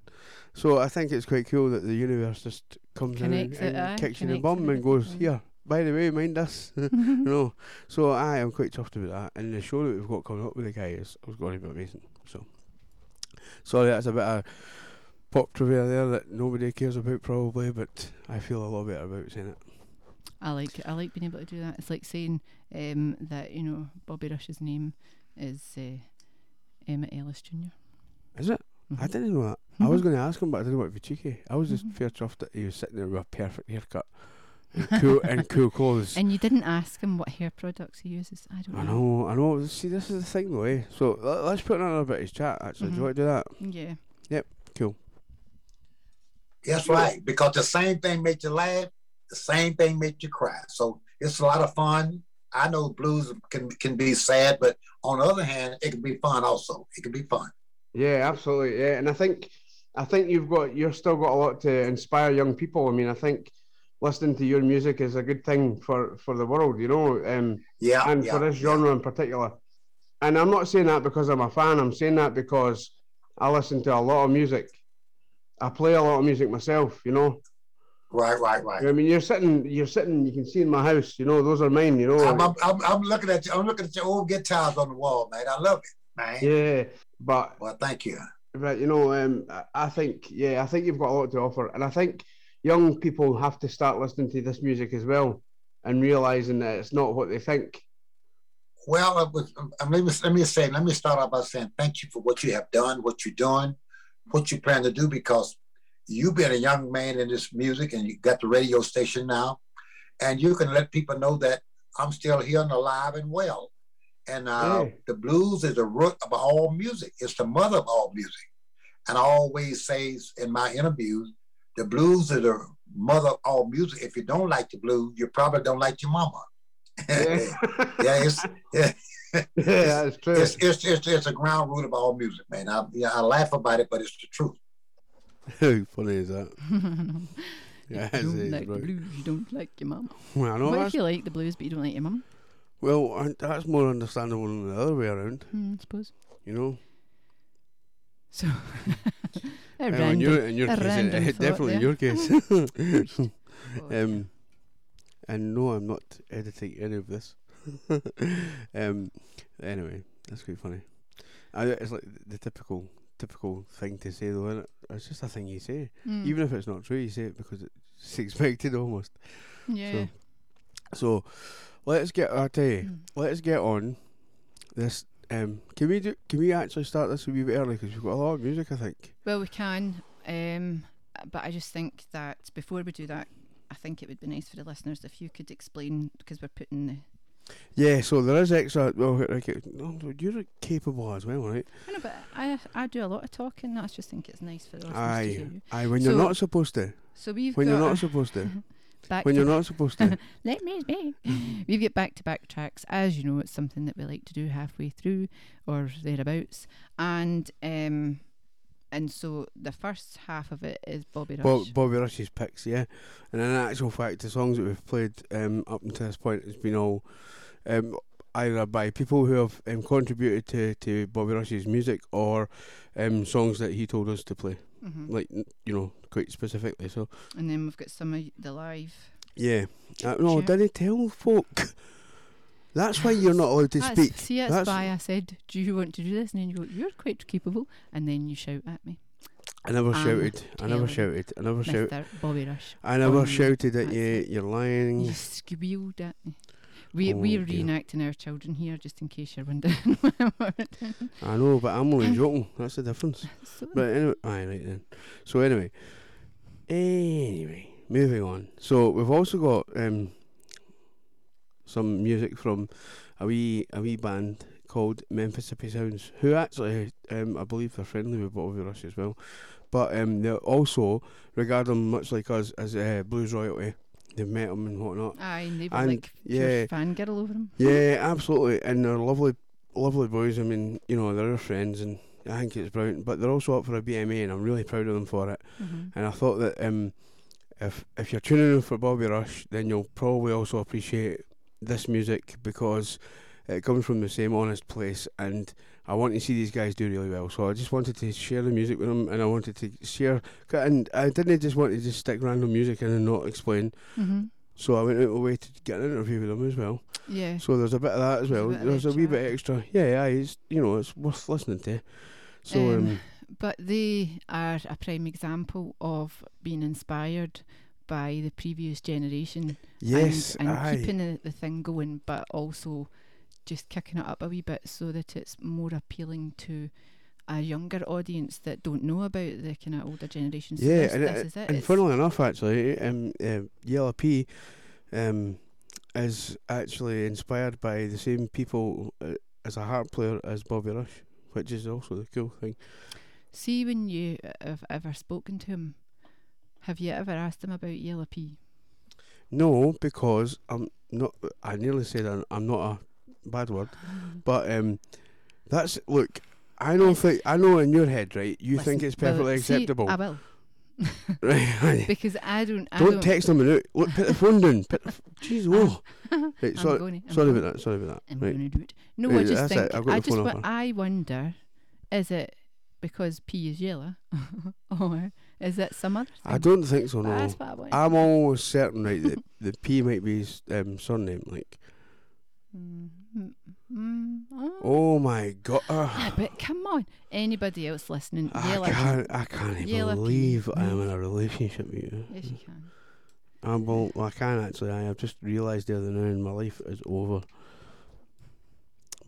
So I think it's quite cool that the universe just comes Connects in and, and kicks you in the bum and goes. "Here, by the way, mind us." you know. So I am quite chuffed about that, and the show that we've got coming up with the guy is was going to be amazing. So sorry, that's a bit of pop trivia there that nobody cares about probably, but I feel a lot better about saying it. I like I like being able to do that. It's like saying um, that you know Bobby Rush's name is uh, Emmett Ellis Jr. Is it? I Mhm. didn't know that. I was Mhm. going to ask him, but I didn't want to be cheeky. I was just Mhm. fair chuffed that he was sitting there with a perfect haircut and cool and cool clothes. And you didn't ask him what hair products he uses. I don't I know. know, I know. See, this is the thing, though. Eh? So le- let's put another bit of his chat. Actually, do you Mhm. want to do that? Yeah. Yep. Cool. That's right. Because the same thing makes you laugh, the same thing makes you cry. So it's a lot of fun. I know blues can can be sad, but on the other hand, it can be fun also. It can be fun. Yeah, absolutely. Yeah, and I think I think you've got you're still got a lot to inspire young people. I mean, I think listening to your music is a good thing for for the world, you know, um, Yeah. and yeah, for this yeah. genre in particular. And I'm not saying that because I'm a fan. I'm saying that because I listen to a lot of music. I play a lot of music myself, you know. Right, right, right. I mean, you're sitting, you're sitting. You can see in my house, you know, those are mine, you know. I'm, I'm, I'm, I'm looking at you. I'm looking at your old guitars on the wall, man. I love it, man. yeah, but Well, thank you. But you know, um, I think yeah, I think you've got a lot to offer, and I think young people have to start listening to this music as well, and realizing that it's not what they think. Well, let me let me say, let me start off by saying thank you for what you have done, what you're doing, what you plan to do, because you've been a young man in this music, and you got the radio station now, and you can let people know that I'm still here and alive and well. And uh, Yeah. the blues is the root of all music. It's the mother of all music. And I always say in my interviews, the blues are the mother of all music. If you don't like the blues, you probably don't like your mama. Yeah, yeah, it's yeah, yeah, that's true. it's, it's it's it's a ground root of all music, man. I yeah, I laugh about it, but it's the truth. How funny is that? Yeah, if you don't is, like the blues, you don't like your mum. Well, I know what that's, if you like the blues but you don't like your mum? well, that's more understandable than the other way around. Hmm, I suppose. You know, So, a Well, in your in your a case, random it, definitely in your case. Um, and no, I'm not editing any of this. um, anyway, that's quite funny. I, it's like the typical typical thing to say though, isn't it? It's just a thing you say. Mm. Even if it's not true, you say it because it's expected almost. yeah. So let's get I tell you, Mm. let's get on this um can we do can we actually start this a wee bit early because we've got a lot of music I think. Well, we can, um, but I just think that before we do that, I think it would be nice for the listeners if you could explain because we're putting the. Yeah, so there is extra well okay, no, you're capable as well, right? I know, but I I do a lot of talking. I just think it's nice for the listeners to hear you. Aye, when you're So- not supposed to. So we've When got you're not supposed to. back when you're not supposed to. Let me be. We've got back to back tracks. As you know, it's something that we like to do halfway through or thereabouts. And um and so the first half of it is Bobby Rush. Bob, Bobby Rush's picks, yeah. And in actual fact, the songs that we've played um, up until this point has been all um, either by people who have um, contributed to, to Bobby Rush's music or um, songs that he told us to play, Mhm. like you know, quite specifically. So and then we've got some of the live. yeah, uh, no, Sure. didn't tell folk. That's why you're not allowed to That's- speak. See, that's, That's- why I said, "Do you want to do this?" And then you go, "You're quite capable," and then you shout at me, I never shouted. I never shouted. I never shouted. Bobby Rush. I never shouted at you. You're lying. You squealed at me. We Oh, we're dear. reenacting our children here, just in case you're wondering. what we're doing. I know, but I'm only joking. That's the difference. So- But anyway, aye, right then. So anyway, anyway, moving on. So we've also got um some music from a wee a wee band called Mississippi Sounds, who actually um I believe they're friendly with Bobby Rush as well. But um they also regard them much like us as uh, blues royalty. They've met them and whatnot. Aye, and they were And, like yeah. fangirl over him. Yeah, absolutely. And they're lovely, lovely boys. I mean, you know, they're our friends, and I think it's brilliant. But they're also up for a BMA, and I'm really proud of them for it. Mhm. And I thought that um, if if you're tuning in for Bobby Rush, then you'll probably also appreciate this music because it comes from the same honest place. And I want to see these guys do really well. So I just wanted to share the music with them, and I wanted to share. And I didn't just want to just stick random music in and not explain. hmm So I went out of the way to get an interview with them as well. Yeah. So there's a bit of that as There's a well. There's a wee bit extra. Yeah, yeah, it's you know it's worth listening to. So um, Um, But they are a prime example of being inspired by the previous generation. yes, and, and keeping the, the thing going, but also just kicking it up a wee bit so that it's more appealing to a younger audience that don't know about the kind of older generation. So yeah, and, it- and funnily enough, actually, um, uh, Yellow P, um, is actually inspired by the same people uh, as a harp player as Bobby Rush, which is also the cool thing. See when you have ever spoken to him, have you ever asked him about Yellow P? No, because I'm not. I nearly said I'm, I'm not a bad word, but um, that's look. I don't think I know in your head, right? You think Listen, it's well, perfectly see, acceptable, I will. right? because I don't. I Don't don't text them out. Look, put the phone down. Put the f- Jeez, whoa. Right, sorry, I'm sorry about that. Sorry about that. I'm Right. going to do it. No, Right, I just think it, I just wa- I wonder, is it because P is yellow, or is it some other thing? I don't think so. No, what I'm almost certain, right, that the P might be his um, surname. Like, Mm, mm, mm, oh. oh my god, uh, but come on, anybody else listening? I yellow. can't, I can't Yellow P. believe I am in a relationship with you. Yes, you can. I well, I can actually. I have just realised the other night, my life is over.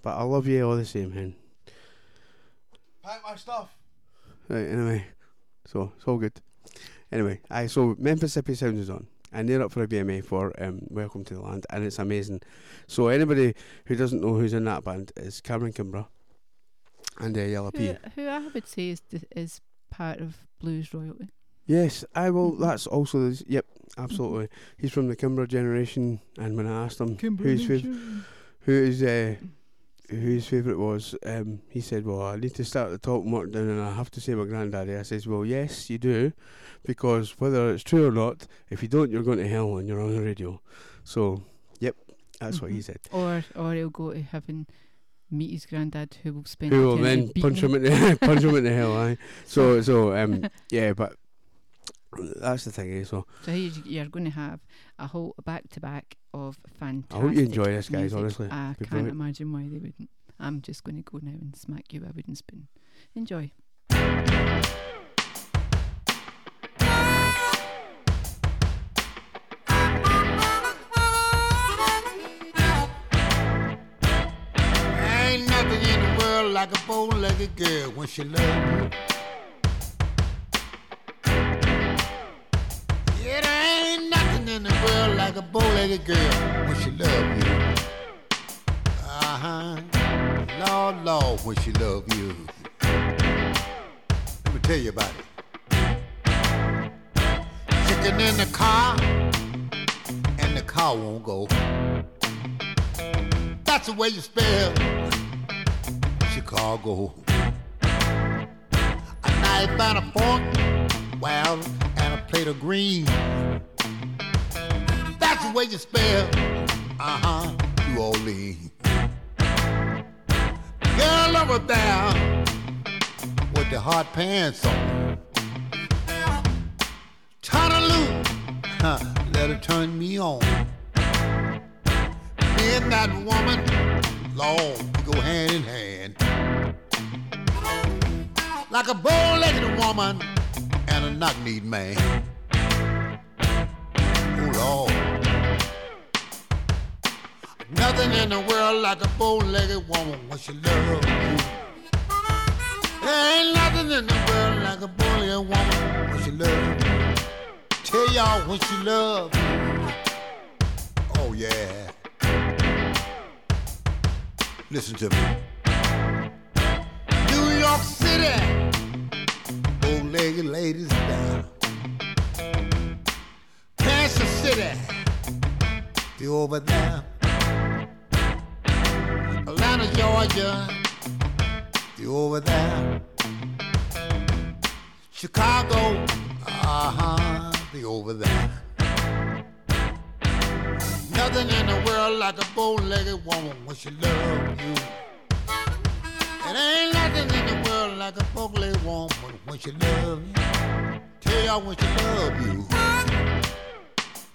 But I love you all the same, hen. Pack my stuff. Right. Anyway, so it's all good. Anyway, I so Mississippi Sounds is on, and they're up for a BMA for um, Welcome to the Land, and it's amazing. So anybody who doesn't know who's in that band is Cameron Kimbrough and uh, Yellow P. Who, who I would say is is part of blues royalty. Yes, I will. Mhm. That's also the, yep, absolutely. He's from the Kimbrough generation, and when I asked him who's fav- who is uh, who his favourite was, um, he said, "Well, I need to start the top and work down, and I have to say my granddaddy." I says, "Well, yes, you do, because whether it's true or not, if you don't, you're going to hell and you're on the radio." So, yep, that's what he Mhm. said. Or or he'll go to heaven, meet his granddad, who will spend. Who will then punch him in the punch him in the hell? Aye. So, so um, yeah, but that's the thing. Eh? So, So you- you're going to have a whole back to back of fantastic. I hope you enjoy this, guys. music. Honestly, I Be can't brilliant. imagine why they wouldn't. I'm just going to go now and smack you with a wooden spoon. Enjoy. Ain't nothing in the world like a bow-legged girl when she loves you. World like a bow-legged girl when she love you. Uh-huh. Lord, Lord, when she love you. Let me tell you about it. Sitting in the car, and the car won't go. That's the way you spell Chicago. A knife and a fork, well, and a plate of green. The way you spell, uh-huh, New Orleans. Girl over there with the hot pants on. Her huh, let her turn me on. Me and that woman, Lord, we go hand in hand. Like a bow-legged woman and a knock-kneed man. Nothing in the world like a bow-legged woman when she love you. There ain't nothing in the world like a bow-legged woman when she love you. Tell y'all when she love you. Oh, yeah. Listen to me. New York City, bow-legged ladies down. Kansas City, they over there. Atlanta, Georgia, they over there. Chicago, uh-huh, they over there. Nothing in the world like a bow-legged woman when she love you. It ain't nothing in the world like a bow-legged woman when she love you. Tell y'all when she love you.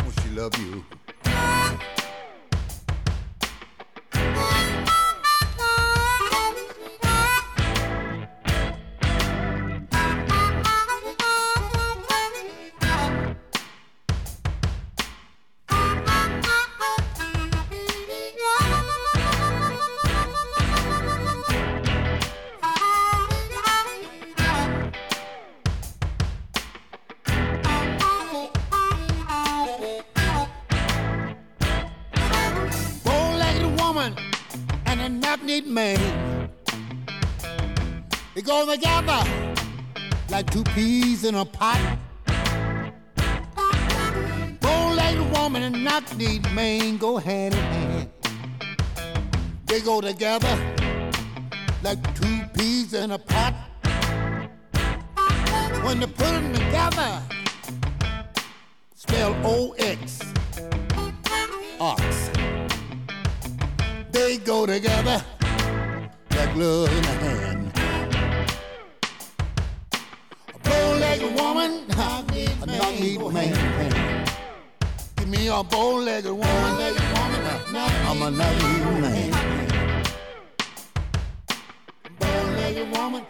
When she love you. Like two peas in a pot. Bow-legged woman and knock-kneed man go hand in hand. They go together like two peas in a pot. When they put them together, spell O-X, ox. They go together like glove in a hand. Bow-legged woman, a knock-kneed man. Give me a bow-legged woman, I'm a knock-kneed man. Bow-legged woman,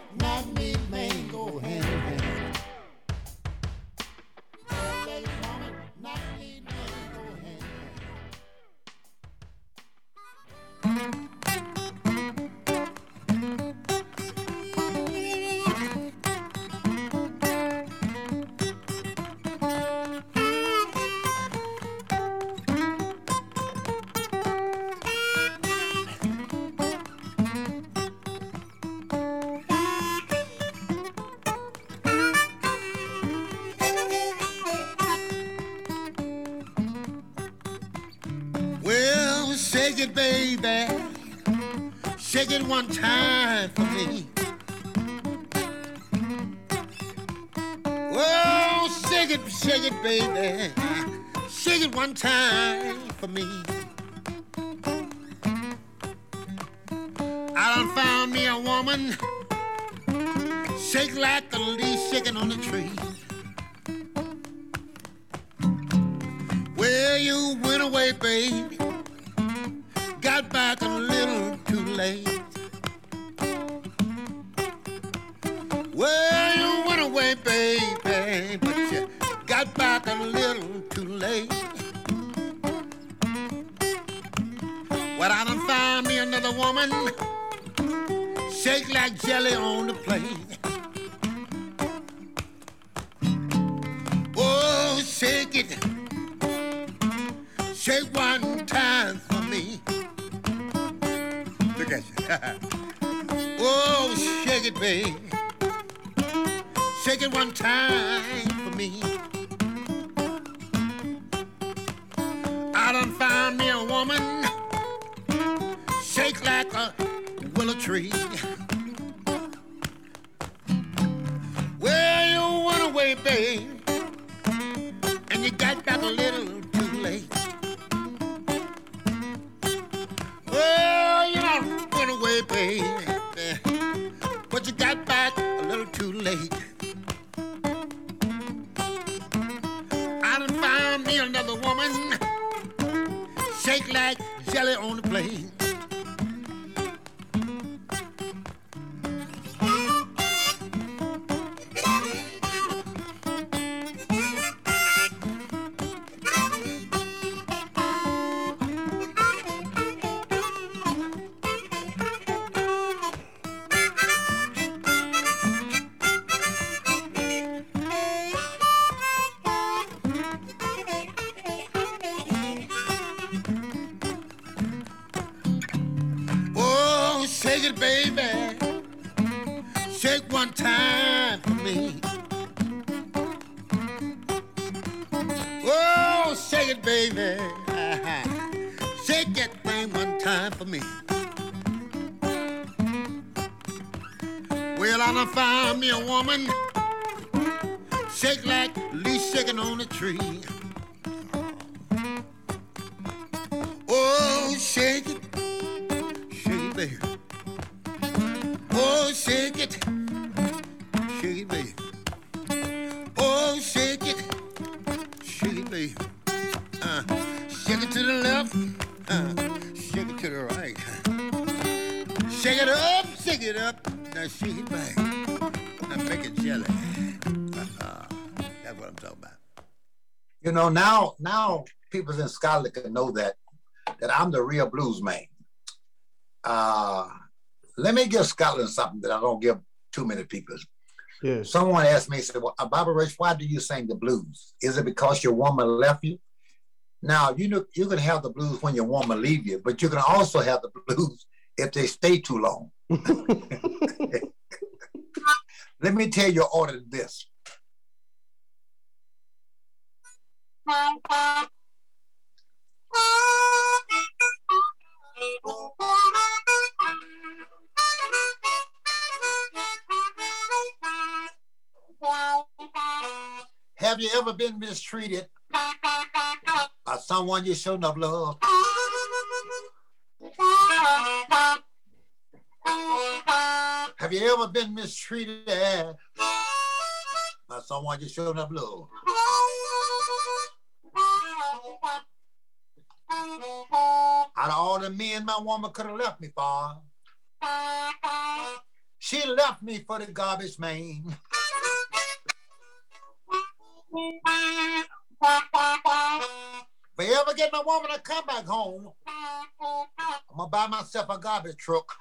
baby. Shake it one time for me. I done found me a woman. Shake like a leaf shaking on a tree. Where you went away, baby. Got back a little too late. Well, late. Well, I done found me another woman, shake like jelly on the plate. Oh, shake it, shake one time for me. Look at you. oh, shake it, baby. Shake it one time for me. I done found me a woman, shake like a willow tree. Well, you went away, babe, and you got back a little too late. Well, you went away, baby, but you got back a little too late. Like jelly on the plate. Know, now now people in Scotland can know that that I'm the real blues man. Uh, let me give Scotland something that I don't give too many people. Yes. Someone asked me, said, well, uh, Bobby Rush, why do you sing the blues? Is it because your woman left you? Now, you know, you can have the blues when your woman leave you, but you can also have the blues if they stay too long. Let me tell you order this. Have you ever been mistreated by someone you shouldn't have? Have you ever been mistreated by someone you shouldn't have? Out of all the men my woman could have left me for, she left me for the garbage man. If I ever get my woman to come back home, I'm gonna buy myself a garbage truck.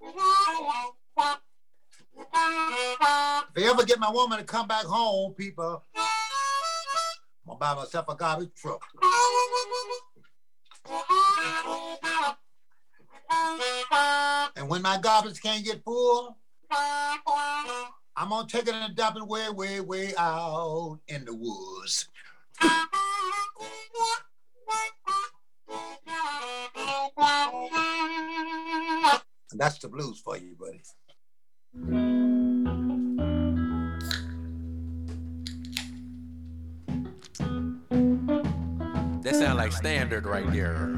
If I ever get my woman to come back home, people, I'm gonna buy myself a garbage truck. And when my goblets can't get full, I'm gonna take it and dump it way, way, way out in the woods. That's the blues for you, buddy. Sound like standard right there.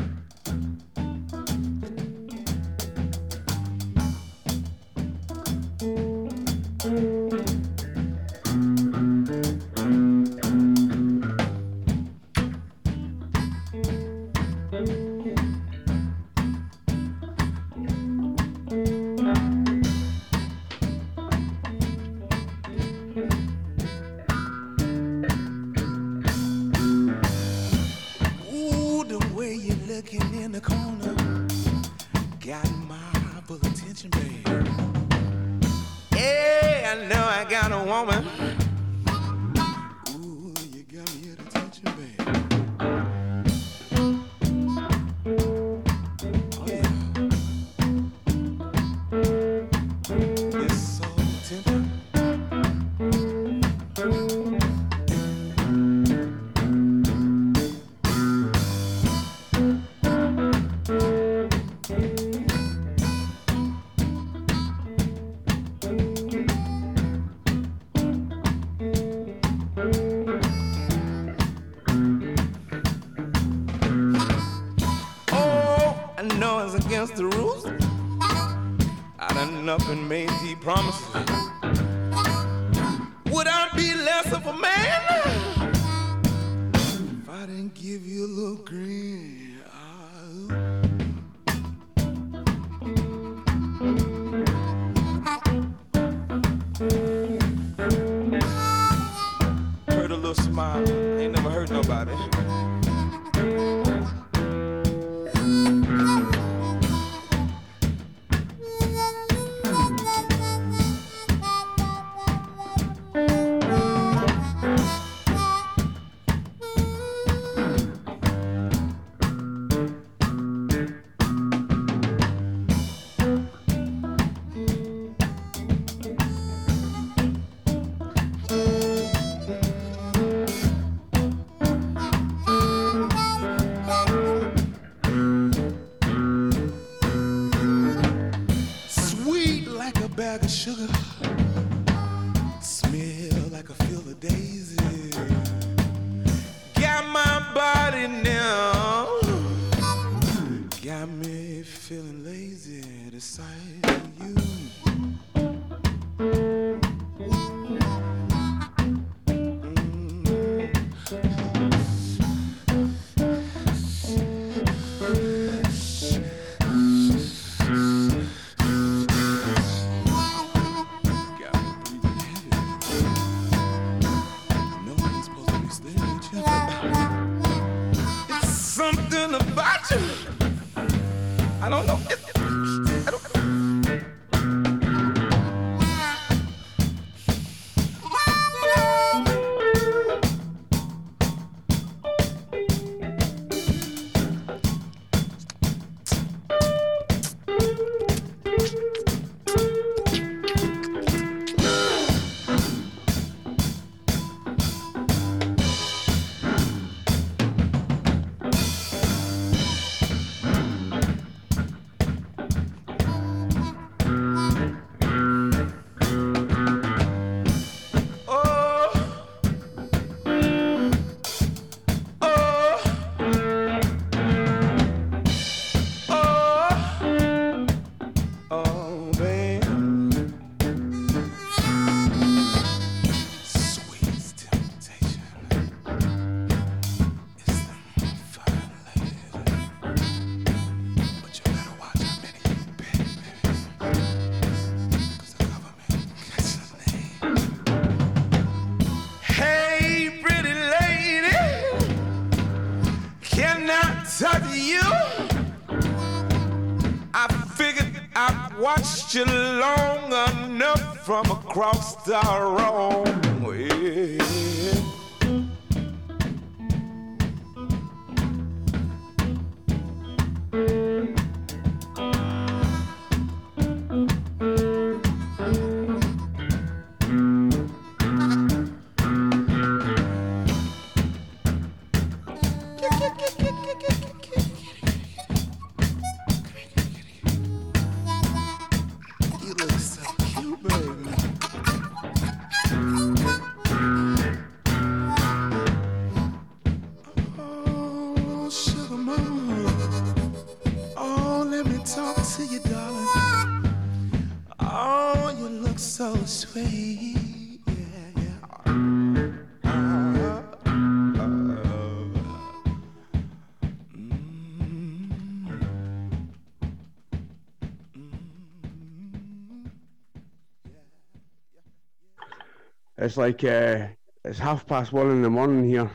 like uh, it's half past one in the morning here.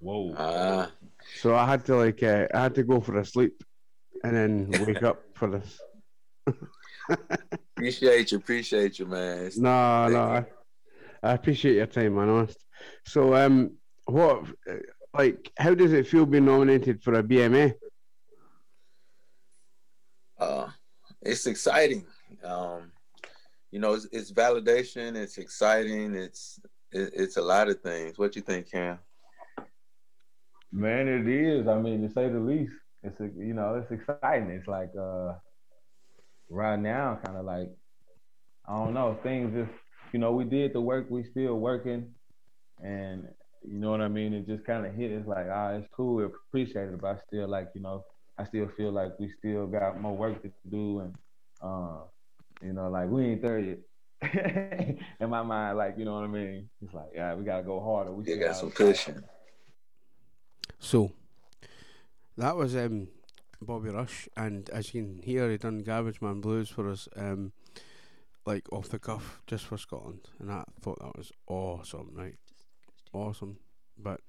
Whoa. Uh, so I had to like uh, I had to go for a sleep and then wake up for this. appreciate you, appreciate you, man. It's no, no, I, I, appreciate your time, man. Honest. So, um, what, like, how does it feel being nominated for a BMA? Uh, it's exciting. Um, you know, it's, it's validation. It's exciting. It's it, it's a lot of things. What you think, Cam? Man, it is. I mean, to say the least, it's you know, it's exciting. It's like uh, right now, kind of like I don't know, things just you know, we did the work, we still working, and you know what I mean. It just kind of hit. It's like ah, it's cool, we appreciate it, but I still like you know, I still feel like we still got more work to do, and uh, you know, like we ain't there yet. In my mind, like you know what I mean. It's like yeah, we gotta go harder. We You still got some gotta- pushing. So that was um, Bobby Rush, and as you can hear, he done Garbage Man Blues for us, um, like off the cuff, just for Scotland, and I thought that was awesome, right? Awesome, but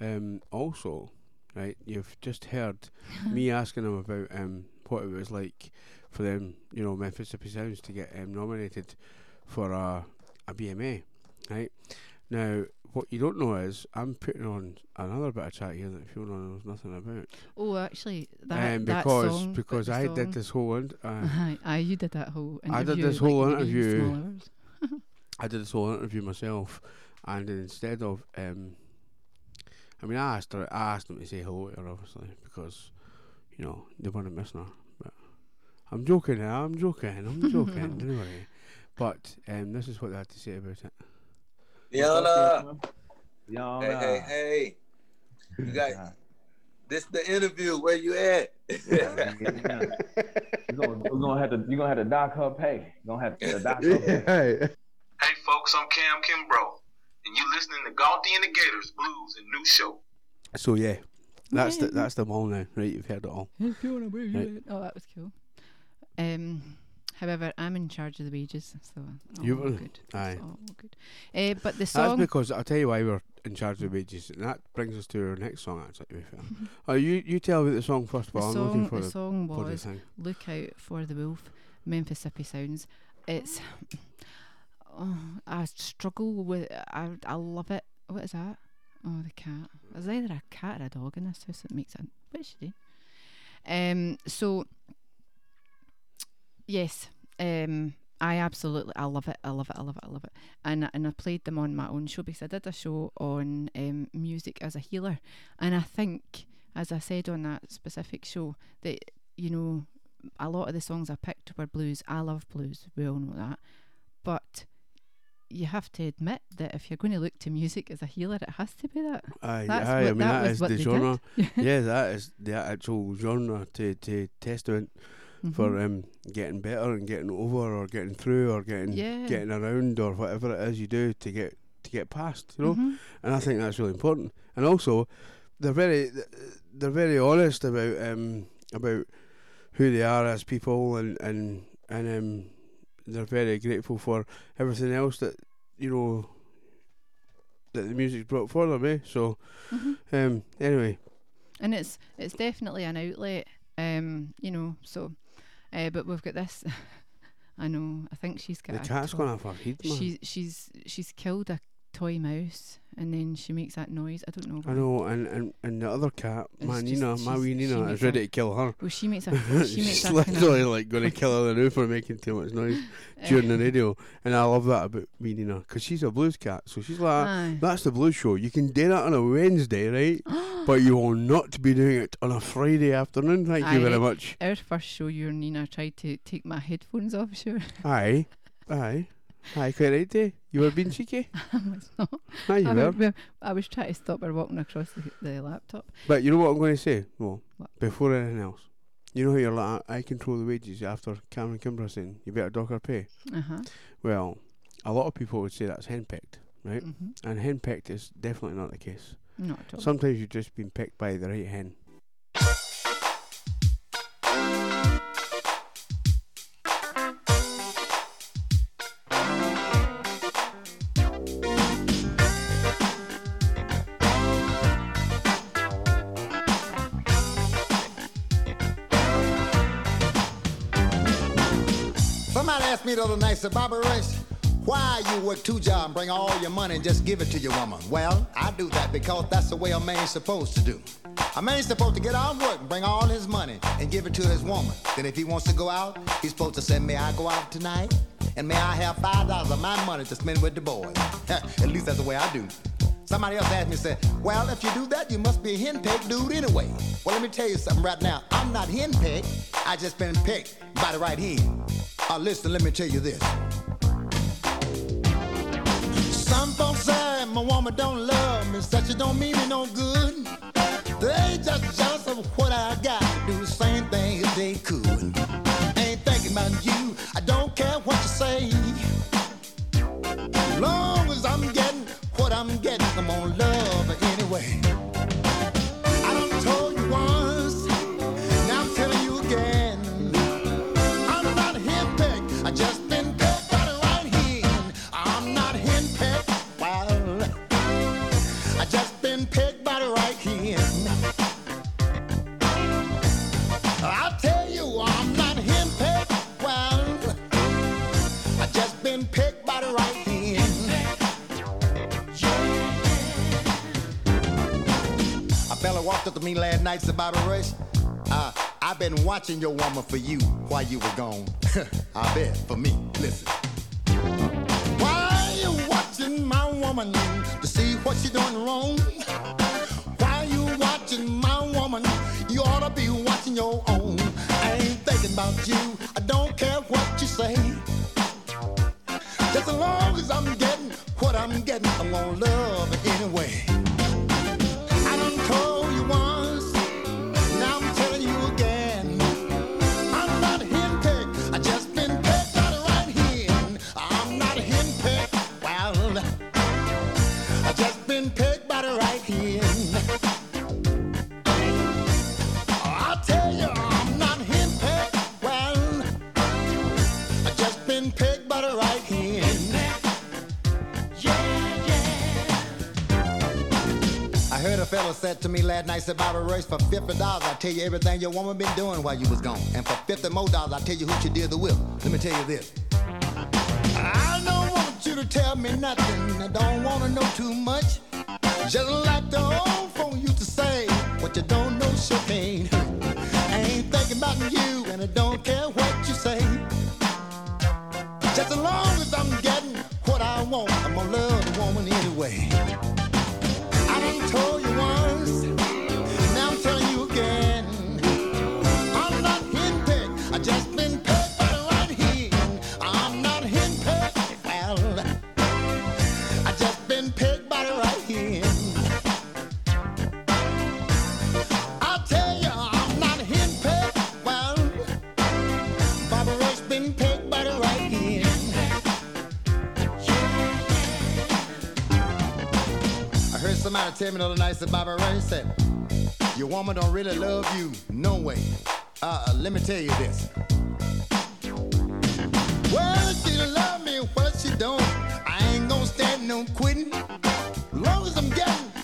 um, also, right, you've just heard me asking him about um, what it was like for them, you know, Memphis Mississippi Sounds to get um, nominated for a a BMA, right? Now, what you don't know is I'm putting on another bit of chat here that Fiona knows nothing about. Oh, actually, that, Um, that because song, because I song- did this whole uh, Aye, you did that whole interview. I did this whole three interview. I did this whole interview myself, and instead of um, I mean, I asked her, I asked them to say hello to her, obviously, because you know they weren't missing her. But I'm joking, I'm joking, I'm joking, don't worry. But um, this is what they had to say about it. Yana. Yana. Hey, hey, hey. You got this the interview. Where you at? You're gonna, we're gonna have to you're gonna have to dock her pay. You're gonna have to dock her pay. Hey folks, I'm Cam Kimbrough, and you listening to Gaunty and the Gators Blues and New Show. So yeah, that's the that's them all now, right? You've heard it all. Fiona, where you Right. at? Oh, that was cool. Um, however, I'm in charge of the wages, so all You were, good. aye. All good. Uh, but the That's song. because I'll tell you why we're in charge of wages, and that brings us to our next song. Actually, to be fair, oh, you you tell me the song first, The but I'm looking song, for the the song bloody was thing. "Look Out for the Wolf," Memphis Mississippi Sounds. It's, oh, I struggle with. I I love it. What is that? Oh, the cat. There's either a cat or a dog in this house that makes it. What she doing? Um. So. Yes. Um. I absolutely, I love it. I love it. I love it. I love it. And and I played them on my own show because I did a show on um, music as a healer, and I think, as I said on that specific show, that you know, a lot of the songs I picked were blues. I love blues. We all know that, but you have to admit that if you're going to look to music as a healer, it has to be that. Aye, That's aye. I mean that was is what the genre. yeah, that is the actual genre to to testament for Mhm. um getting better and getting over or getting through or getting Yeah. getting around or whatever it is you do to get to get past. You know, Mhm. and I think that's really important. And also, they're very they're very honest about um about who they are as people and and and um they're very grateful for everything else that you know that the music's brought for them. Eh? So Mhm. um anyway. and it's it's definitely an outlet um you know so uh, but we've got this i know i think she's got The a cat's gone off her head, man. she's she's she's killed a toy mouse and then she makes that noise i don't know I know, and, and, and the other cat, It's my Nina, my wee Nina, is ready a- to kill her. well, she makes a- she makes She's literally like going to kill her now for making too much noise during the radio, and I love that about me Nina because she's a blues cat, so she's like, Aye. that's the blues show. You can do that on a Wednesday, right? but you will not be doing it on a Friday afternoon. Thank you very much. Our first show, you and Nina tried to take my headphones off, sure. Aye, aye, aye, quite right, eh? You were being cheeky. I was not. You I, were. was- I was trying to stop her walking across the, the laptop. But you know what I'm going to say? Well, What? before anything else, you know how you're like, I control the wages after Cameron Kimbrough saying you better dock her pay? Uh-huh. Well, a lot of people would say that's henpecked, right? Mhm. And henpecked is definitely not the case. Not at all. Sometimes you've just been picked by the right hen. Other night, said, Bobby Why you work two jobs and bring all your money and just give it to your woman? Well, I do that because that's the way a man's supposed to do. A man's supposed to get out of work and bring all his money and give it to his woman. Then if he wants to go out, he's supposed to say, may I go out tonight? And may I have five dollars of my money to spend with the boys? At least that's the way I do. Somebody else asked me, said, well, if you do that, you must be a henpecked dude anyway. Well, let me tell you something right now. I'm not henpecked. I just been picked by the right hand. Uh, listen, let me tell you this. Some folks say my woman don't love me, such it don't mean me no good. They just jealous of what I got do the same thing if they could. Ain't thinking about you, I don't care what you say. Long as I'm getting what I'm getting, I'm gonna love walked to me last night, about a Rush, uh, I've been watching your woman for you while you were gone. I bet, for me, listen. Why you watching my woman to see what she doing wrong? Why you watching my woman? You ought to be watching your own. I ain't thinking about you. I don't care what you say. Just as long as I'm getting what I'm getting, I'm gonna love to me last night, said Bobby Royce, for fifty dollars I tell you everything your woman been doing while you was gone. And for fifty more dollars I tell you who she did the will. Let me tell you this. I don't want you to tell me nothing. I don't wanna know too much. Just like the old folk used to say, what you don't know sure hurt. I ain't thinking about you, and I don't care what you say. Just as long tell me the other night that Bobby Ray said, Your woman don't really love you, no way. Uh, let me tell you this. Well, she love me, well, she don't. I ain't gonna stand no quitting. Long as I'm getting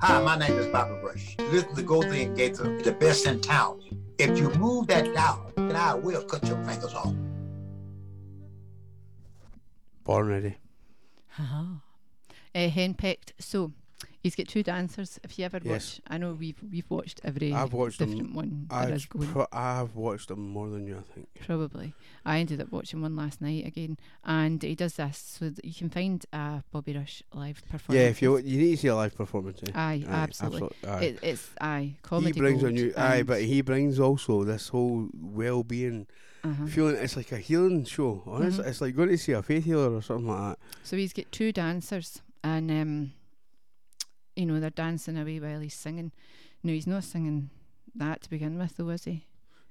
Hi, my name is Bobby Rush. Listen to Go and Gator, the best in town. If you move that dial, then I will cut your fingers off. Born ready. Uh-huh. Uh, henpecked. So he's got two dancers. If you ever Yes. watch, I know we've we've watched every I've watched different them. one. I've, pro- I've watched them more than you, I think. Probably. I ended up watching one last night again, and he does this so that you can find a Bobby Rush live performance. Yeah, if you you need to see a live performance. Eh? Aye, absolutely. absolute- aye. It, it's aye he comedy. brings a new aye, but he brings also this whole well-being Uh-huh. feeling. It's like a healing show. Honestly, Mhm. it's like going to see a faith healer or something like that. So he's got two dancers, and um, you know they're dancing away while he's singing. No, he's not singing that to begin with, though, is he?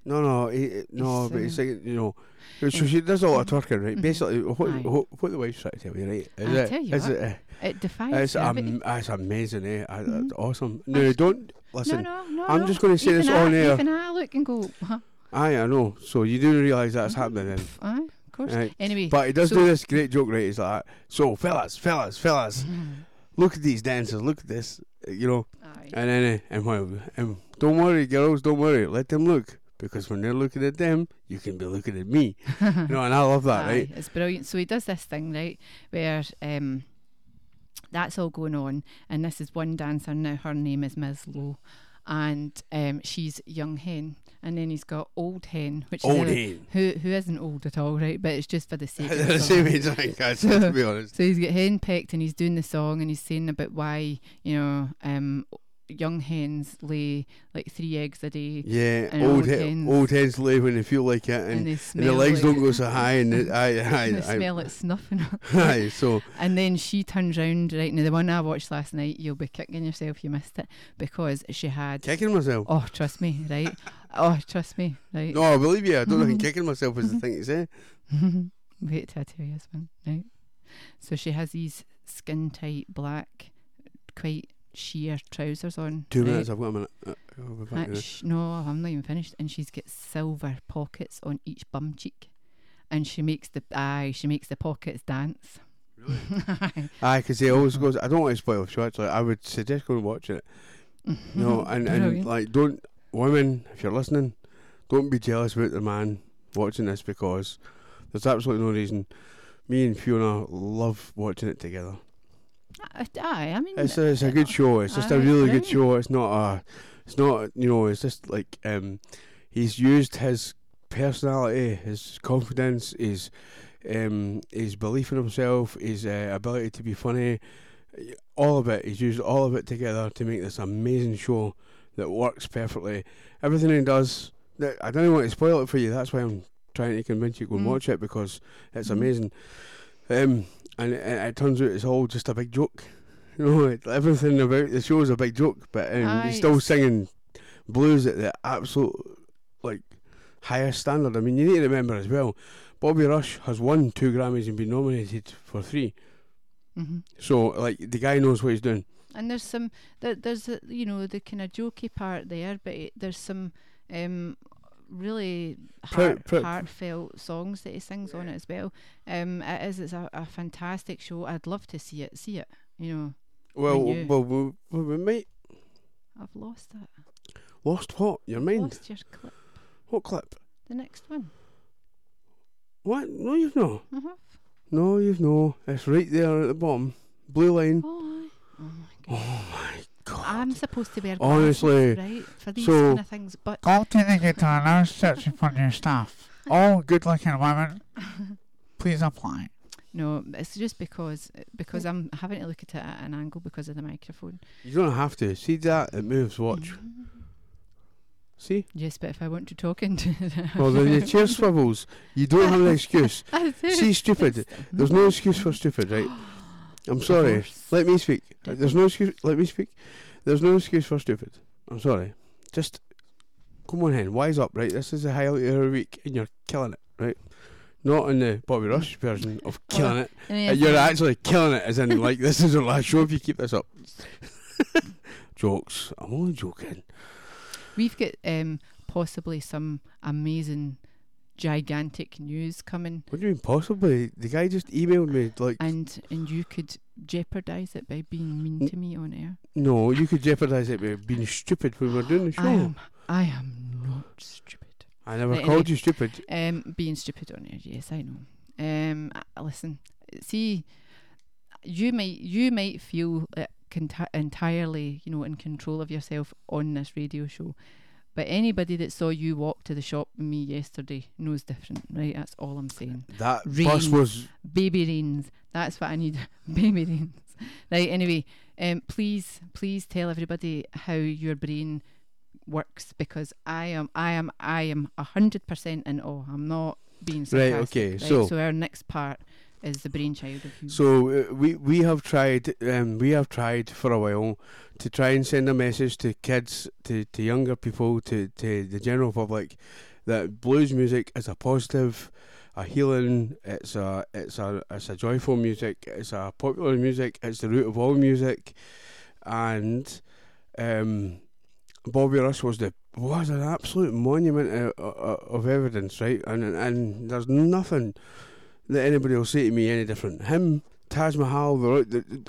No, no, he, he- no, He's but it's singing. you know, so she does a lot of twerking, right? Mhm. Basically, what, what what the wife's trying to tell you, right? Is I it? tell you is what, it? Uh, it defies it's am, it's amazing, eh? Mhm. That's awesome. No, don't listen. no, no, no. I'm no. just going to say even this I, on air. Even I look and go, huh? Aye, I know. So you do realise that's happening then. Aye, of course. Right. Anyway, But he does so- do this great joke, right? He's like, so fellas, fellas, fellas, Mm-hmm. Look at these dancers, look at this, uh, you know. And then, uh, and, well, and don't worry, girls, don't worry, let them look. Because when they're looking at them, you can be looking at me. you know, and I love that, Aye, right? It's brilliant. So he does this thing, right, where um, that's all going on, and this is one dancer now. Her name is Ms. Lowe, and um, she's young hen, and then he's got old hen, which Old is hen. who who isn't old at all, right? But it's just for the sake. of the same age, I think, guys, to be honest. So he's got hen pecked, and he's doing the song, and he's saying about why you know um, young hens lay like three eggs a day. Yeah, and old, he- hens old hens lay when they feel like it, and, And and the legs like- don't go so high, and aye, aye, they aye. smell it, snuffing. Aye, so And then she turns round, right? Now, the one I watched last night, you'll be kicking yourself, you missed it, because she had. Kicking myself? Oh, trust me, right? oh, trust me, right? no, I believe you. I don't think kicking myself is the thing to say. Wait till I tell you this one, right? So she has these skin tight, black, quite sheer trousers on. Two right? minutes, I've got a minute. Uh, Uh, sh- no, I'm not even finished. And she's got silver pockets on each bum cheek, and she makes the aye, she makes the pockets dance. Really? Aye, because he always goes. I don't want to spoil the show. Actually, I would suggest going and watch it. No, and and Brilliant. like don't women, if you're listening, don't be jealous about the man watching this because there's absolutely no reason. Me and Fiona love watching it together. Aye, I mean, It's a, it's a good show. It's just aye, a really good show. It's not a, it's not you know. It's just like um, he's used his personality, his confidence, his um, his belief in himself, his uh, ability to be funny, all of it. He's used all of it together to make this amazing show that works perfectly. Everything he does. I don't want to spoil it for you. That's why I'm trying to convince you to go and Mm. watch it because it's Mm. amazing. Um, and it, it turns out it's all just a big joke. You know, it, everything about the show is a big joke, but um, Aye, he's still singing blues at the absolute like highest standard. I mean, you need to remember as well, Bobby Rush has won two Grammys and been nominated for three. Mhm. So, like, the guy knows what he's doing. And there's some there, there's a, you know the kind of jokey part there, but it, there's some um really heart, pro- heartfelt songs that he sings on it as well. Um, it is it's a, a fantastic show. I'd love to see it. See it. You know. Well, you- well, we, well, we might I've lost it. lost what your mind. Lost your clip. What clip? The next one. What? No, you've no. Uh-huh. No, you've no. It's right there at the bottom, blue line. Oh, oh my god. I'm supposed to wear Honestly, glasses, right, for these so- kind of things, but Go to the guitar now, searching for new stuff. All good looking women, please apply. no, it's just because because I'm having to look at it at an angle because of the microphone. You don't have to. See that? It moves. Watch. Mm. See? Yes, but if I want to talk into it, Well, then your chair swivels. You don't have an excuse. I do. See, stupid. There's no excuse for stupid, right? I'm sorry. Let me speak. There's no excuse. Let me speak. There's no excuse for stupid. I'm sorry. Just come on, hen. Wise up, right? This is the highlight of the week, and you're killing it, right? Not in the Bobby Rush version of killing it. Uh, You're actually killing it, as in like this is our last show if you keep this up. Jokes. I'm only joking. We've got um, possibly some amazing, gigantic news coming, What do you mean possibly? The guy just emailed me like, and and you could jeopardise it by being mean to me on air. no, you could jeopardise it by being stupid when we're doing the show. I am, I am not stupid. I never Right, called anyway, you stupid. Um, being stupid on air, yes, I know. Um, uh, listen, see, you might you might feel uh, entirely, you know, in control of yourself on this radio show, but anybody that saw you walk to the shop with me yesterday knows different, right? That's all I'm saying. That bus Rain, was baby rains. That's what I need. baby rains. Right. Anyway, um, please, please tell everybody how your brain works because I am, I am, I am a hundred percent in awe. I'm not being Right, sarcastic. okay, right? so- so our next part is the brainchild of you. So uh, we we have tried um, we have tried for a while to try and send a message to kids to, to younger people to, to the general public that blues music is a positive, a healing. It's a it's a it's a joyful music. It's a popular music. It's the root of all music, and um, Bobby Rush was the was an absolute monument of, of, of evidence, right? And and there's nothing that anybody will say to me any different. Him, Taj Mahal,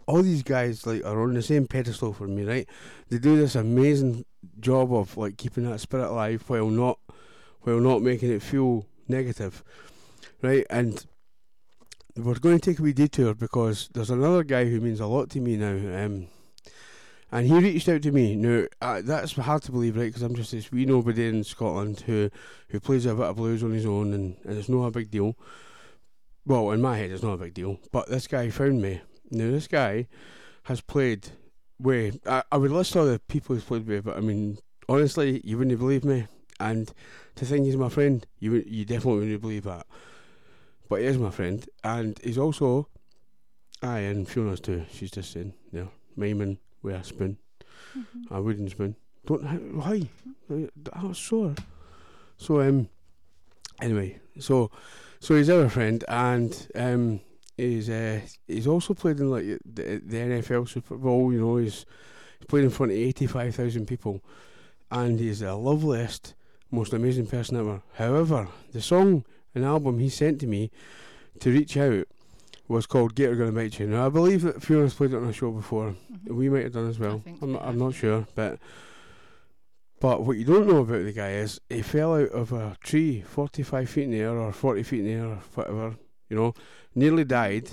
all these guys like are on the same pedestal for me, right? They do this amazing job of like keeping that spirit alive while not while not making it feel negative, right? And we're going to take a wee detour because there's another guy who means a lot to me now. Um, and he reached out to me. Now uh, that's hard to believe, right? Because I'm just this wee nobody in Scotland who who plays a bit of blues on his own, and, and it's not a big deal. Well, in my head, it's not a big deal. But this guy found me. Now this guy has played with. I, I would list all the people he's played with, but I mean, honestly, you wouldn't believe me. And to think he's my friend, you you definitely wouldn't believe that. But he is my friend, and he's also. Aye, and Fiona's too. She's just saying, you know, miming with a spoon, a wooden spoon. Don't why? I was sore. So um, anyway, so so he's our friend, and um, he's uh, he's also played in like the, the NFL Super Bowl. You know, he's, he's played in front of eighty five thousand people, and he's the loveliest, most amazing person ever. However, the song and album he sent to me to reach out was called Gator Gonna Bite You. Now I believe that Fiona's played it on a show before. We might have done as well. I'm not, I'm not sure, but but what you don't know about the guy is he fell out of a tree 45 feet in the air or 40 feet in the air or whatever, you know, nearly died.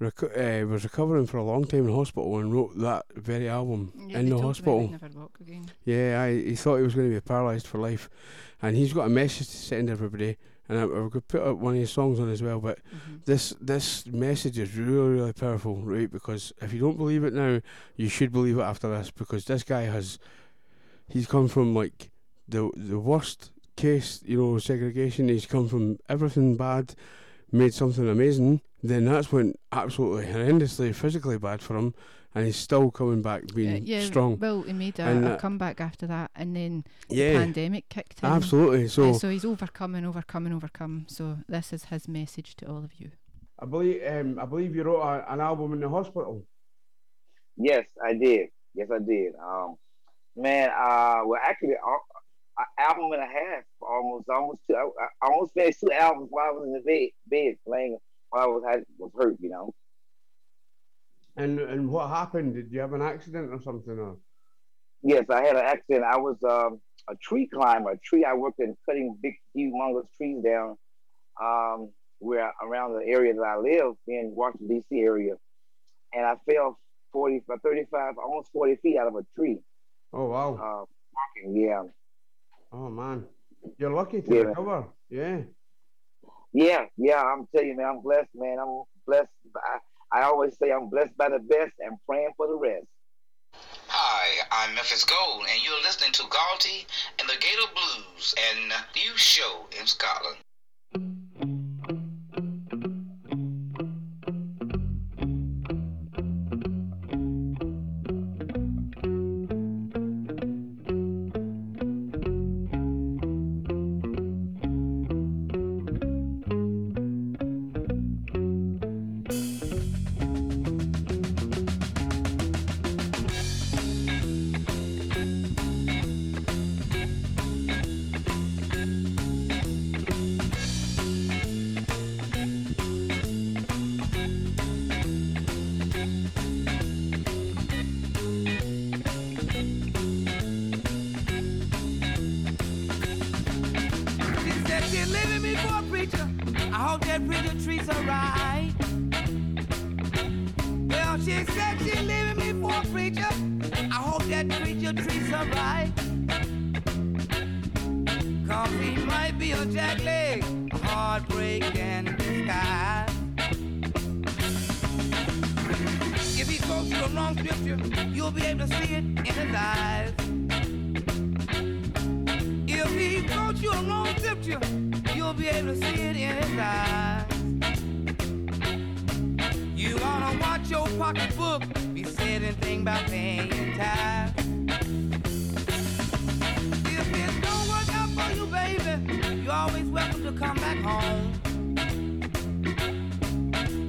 Reco- uh, was recovering for a long time in hospital and wrote that very album Yeah, in the hospital. it, Never Walk Again. Yeah, I, he thought he was going to be paralysed for life, and he's got a message to send everybody. And I, I could put up one of his songs on as well. But this this message is really really powerful, right? Because if you don't believe it now, you should believe it after this. Because this guy has, he's come from like the the worst case, you know, segregation. He's come from everything bad, made something amazing. Then that's went absolutely horrendously physically bad for him, and he's still coming back being Uh, yeah, strong. Well, he made a, And, a comeback after that, and then Yeah. the pandemic kicked in. Absolutely, Uh, so- so he's overcome and overcome and overcome. So this is his message to all of you. I believe um, I believe you wrote a, an album in the hospital. Yes, I did. Yes, I did. Um, man, uh, well, actually, an album and a half, almost, almost two. I, I almost finished two albums while I was in the bed, bed playing while I was had, was hurt. You know. And and what happened? Did you have an accident or something? Or Yes, I had an accident. I was um, a tree climber. A tree. I worked in cutting big, humongous trees down, um, where around the area that I live in Washington D.C. area, and I fell 40, 35, almost 40 feet out of a tree. Oh wow, Uh, walking, yeah. oh man, you're lucky to Yeah. recover. Yeah. Yeah, yeah, I'm telling you, man, I'm blessed, man. I'm blessed. I, I always say I'm blessed by the best and praying for the rest. Hi, I'm Memphis Gold, and you're listening to Galty and the Gator Blues and new show in Scotland. You'll be able to see it in his eyes. If he quotes you the wrong scripture, you'll be able to see it in his eyes. You wanna watch your pocketbook, be said anything about paying tithes. If it don't work out for you, baby, you're always welcome to come back home.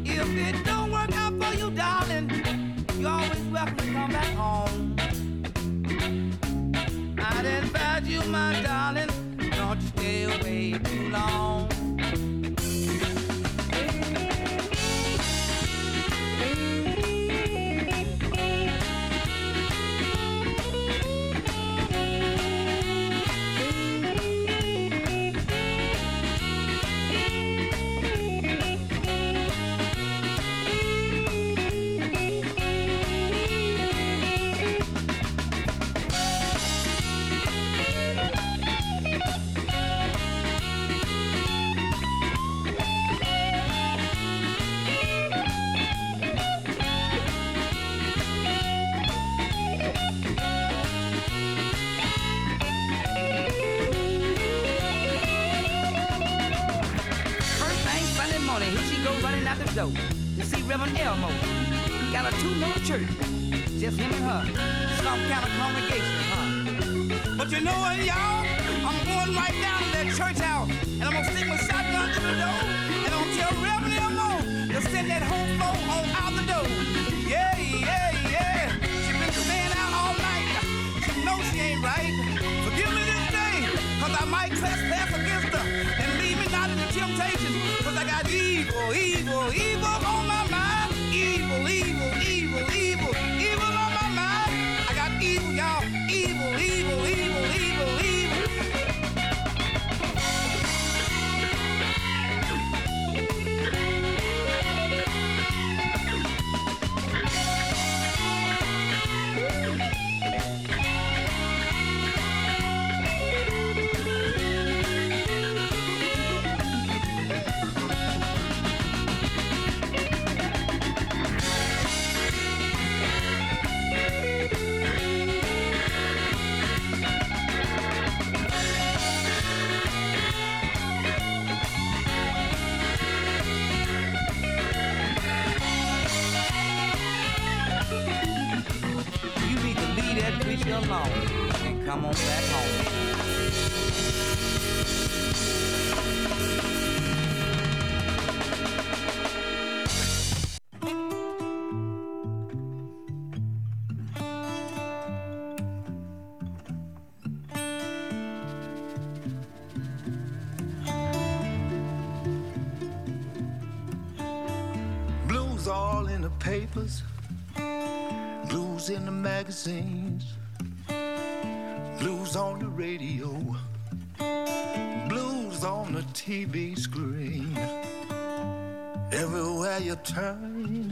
If it you, my darling, don't you stay away too long. Church, just him and her. Some kind of congregation, huh? But you know what, y'all? I'm going right down to that church house, and I'm gonna stick my shotgun to the door, and I'm gonna tell Reverend Elmo to send that whole flow on out the door. Yeah, yeah, yeah. She been staying out all night. She knows she ain't right. Forgive me this day, cause I might trespass against come back home. Blues all in the papers, blues in the magazines, turn,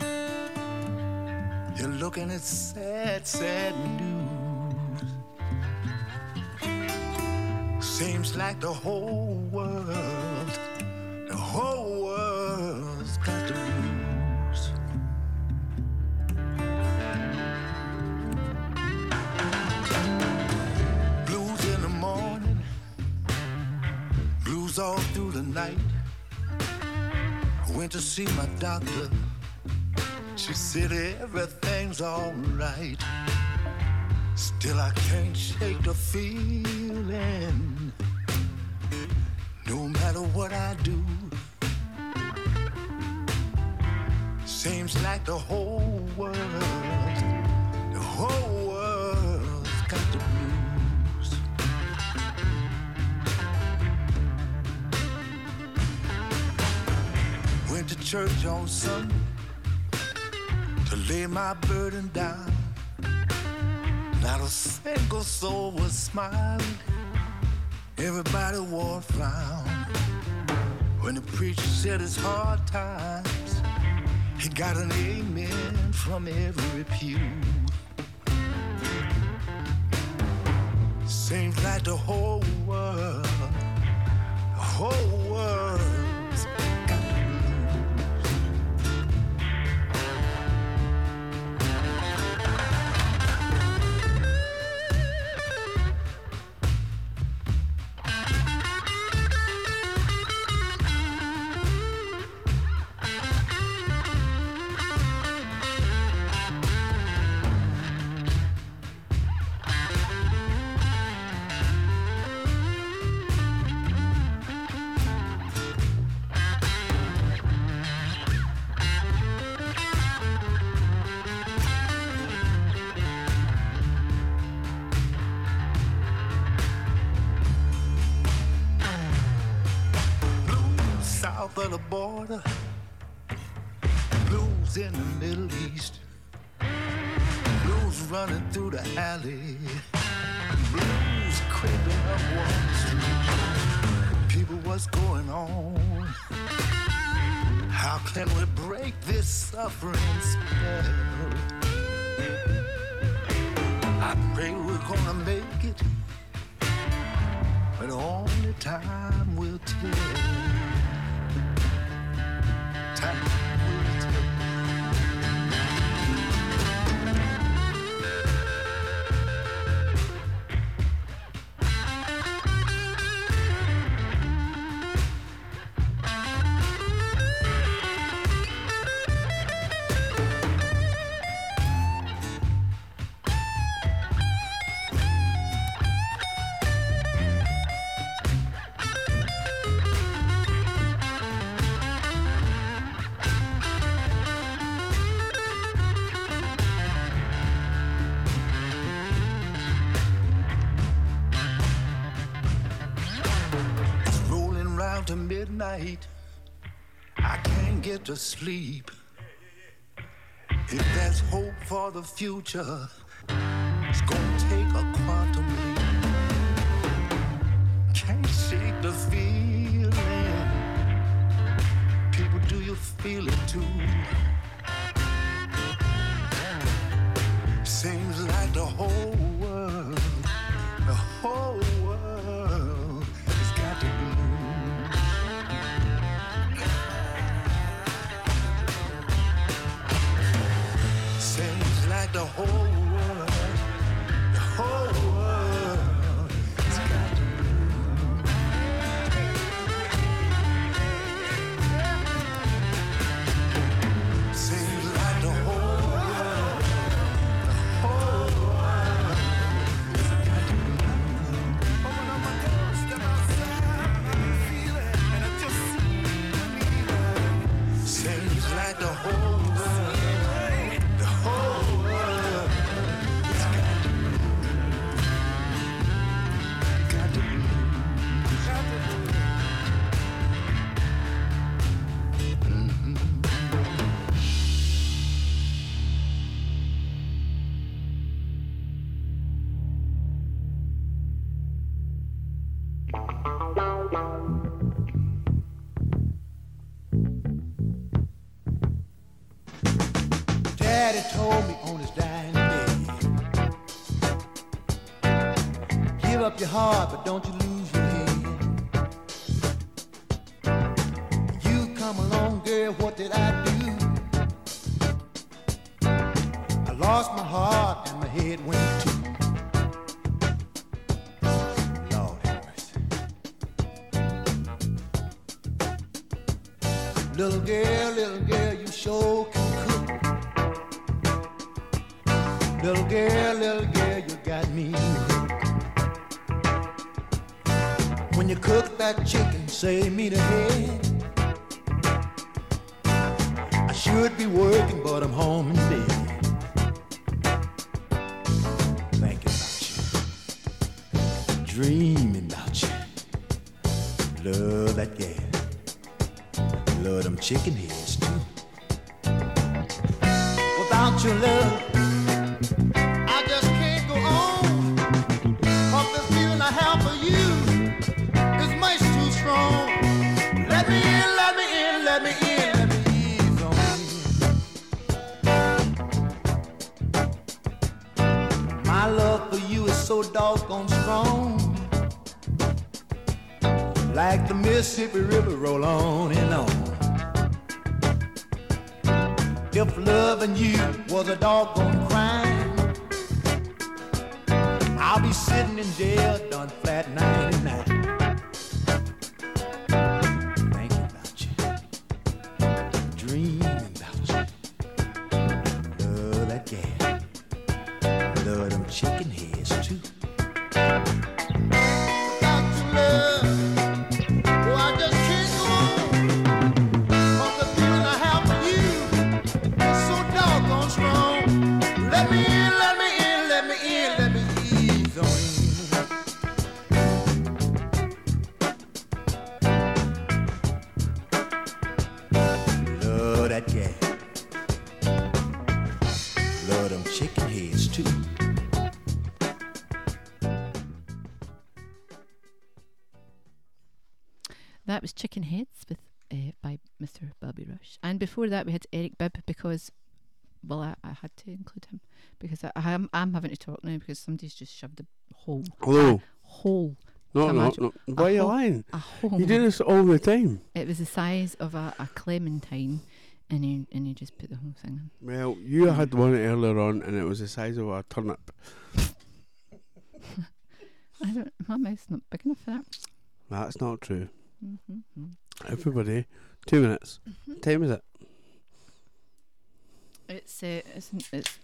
you're looking at sad, sad news. Seems like the whole world, the whole world's got the blues. Blues in the morning, blues all through the night. Went to see my doctor. She said everything's alright. Still, I can't shake the feeling. No matter what I do, seems like the whole world, the whole world's to church on Sunday to lay my burden down. Not a single soul was smiling. Everybody wore a frown. When the preacher said it's hard times, he got an amen from every pew. Seems like the whole world, the whole to sleep. If there's hope for the future, Hard. say, mira. Mississippi River before that we had Eric Bibb because, well, I, I had to include him because I, am I'm having to talk now because somebody's just shoved a hole. Hello. A hole. No, no, no. Why are you hole- lying? A hole. You do this all the time. It was the size of a, a clementine, and you and you just put the whole thing in. Well, you had one earlier on, and it was the size of a turnip. I don't. My mouth's not big enough for that. That's not true. Mm-hmm. Everybody, two minutes. Mm-hmm. Time is it? It's uh, isn't it's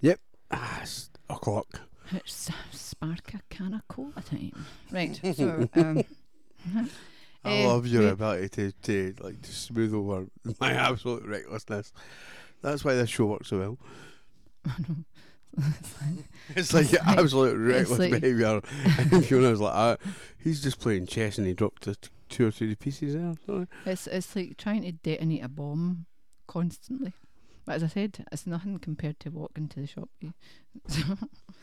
Yep. Ah, it's o'clock. it's spark a can of cola time. Right. So um. I eh, love your we- ability to, to like to smooth over my absolute recklessness. That's why this show works so well. It's like your absolute reckless like- behaviour. and Fiona's like, ah, he's just playing chess and he dropped t- two or three pieces there. It's it's like trying to detonate a bomb constantly. But as I said, it's nothing compared to walking to the shop. You-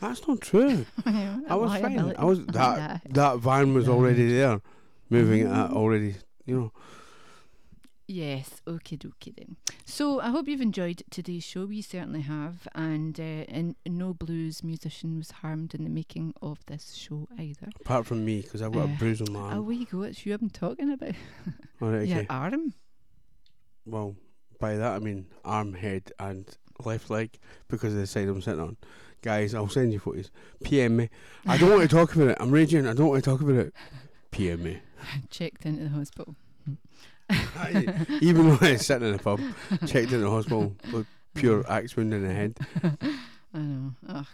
That's not true. Yeah, I was fine. I was that that van was already there, moving it at already. You know. Yes, okay, dokie then. So I hope you've enjoyed today's show. We certainly have, and uh, and no blues musician was harmed in the making of this show either. Apart from me, because I've got a Uh, bruise on my arm. Oh, arm. we go. It's you I'm talking about. All right, Your arm. Well, by that I mean arm, head, and left leg because of the side I'm sitting on. Guys, I'll send you photos. PM me. I don't want to talk about it. I'm raging. I don't want to talk about it. PM me. Checked into the hospital. Even though I was sitting in a pub, checked into the hospital with pure axe wound in the head. I know. Ugh,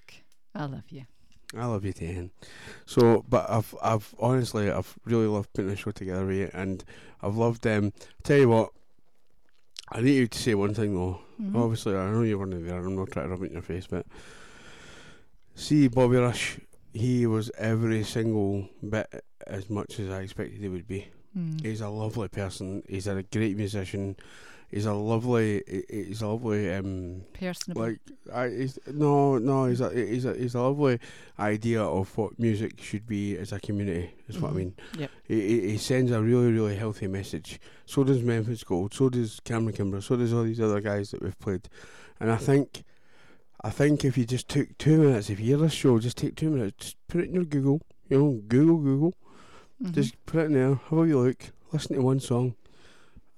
I love you. I love you end. So, but I've, I've honestly, I've really loved putting the show together with you, and I've loved them. tell you what, I need you to say one thing though. Mhm. Obviously, I know you weren't there. I'm not trying to rub it in your face, but see, Bobby Rush, he was every single bit as much as I expected he would be. Mm. He's a lovely person. He's a great musician. He's a lovely. he- He's a lovely. Um, Personable. Like I, he's, no, no. He's a. He's a. He's a lovely idea of what music should be as a community. Is what I Mhm. mean. Yep. He, he, sends a really, really healthy message. So does Memphis Gold. So does Cameron Kimbrough. So does all these other guys that we've played. And I think, I think if you just took two minutes, if you hear this show, just take two minutes, just put it in your Google. You know, Google, Google. Mhm. Just put it in there. Have a wee look. Listen to one song.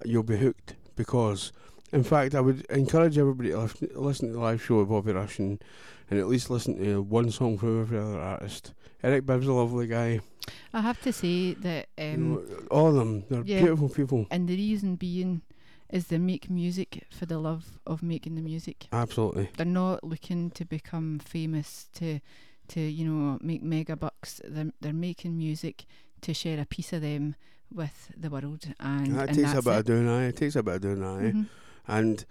You'll be hooked because, in fact, I would encourage everybody to listen, listen to the live show of Bobby Rush and, and at least listen to one song from every other artist. Eric Bibb's a lovely guy. I have to say that um, all of them, they're yeah, beautiful people. And the reason being is they make music for the love of making the music. Absolutely. They're not looking to become famous to to you know make mega bucks. They're they're making music to share a piece of them with the world, and, that and takes a bit it. of doing, aye. It takes a bit of doing, aye. Mhm. And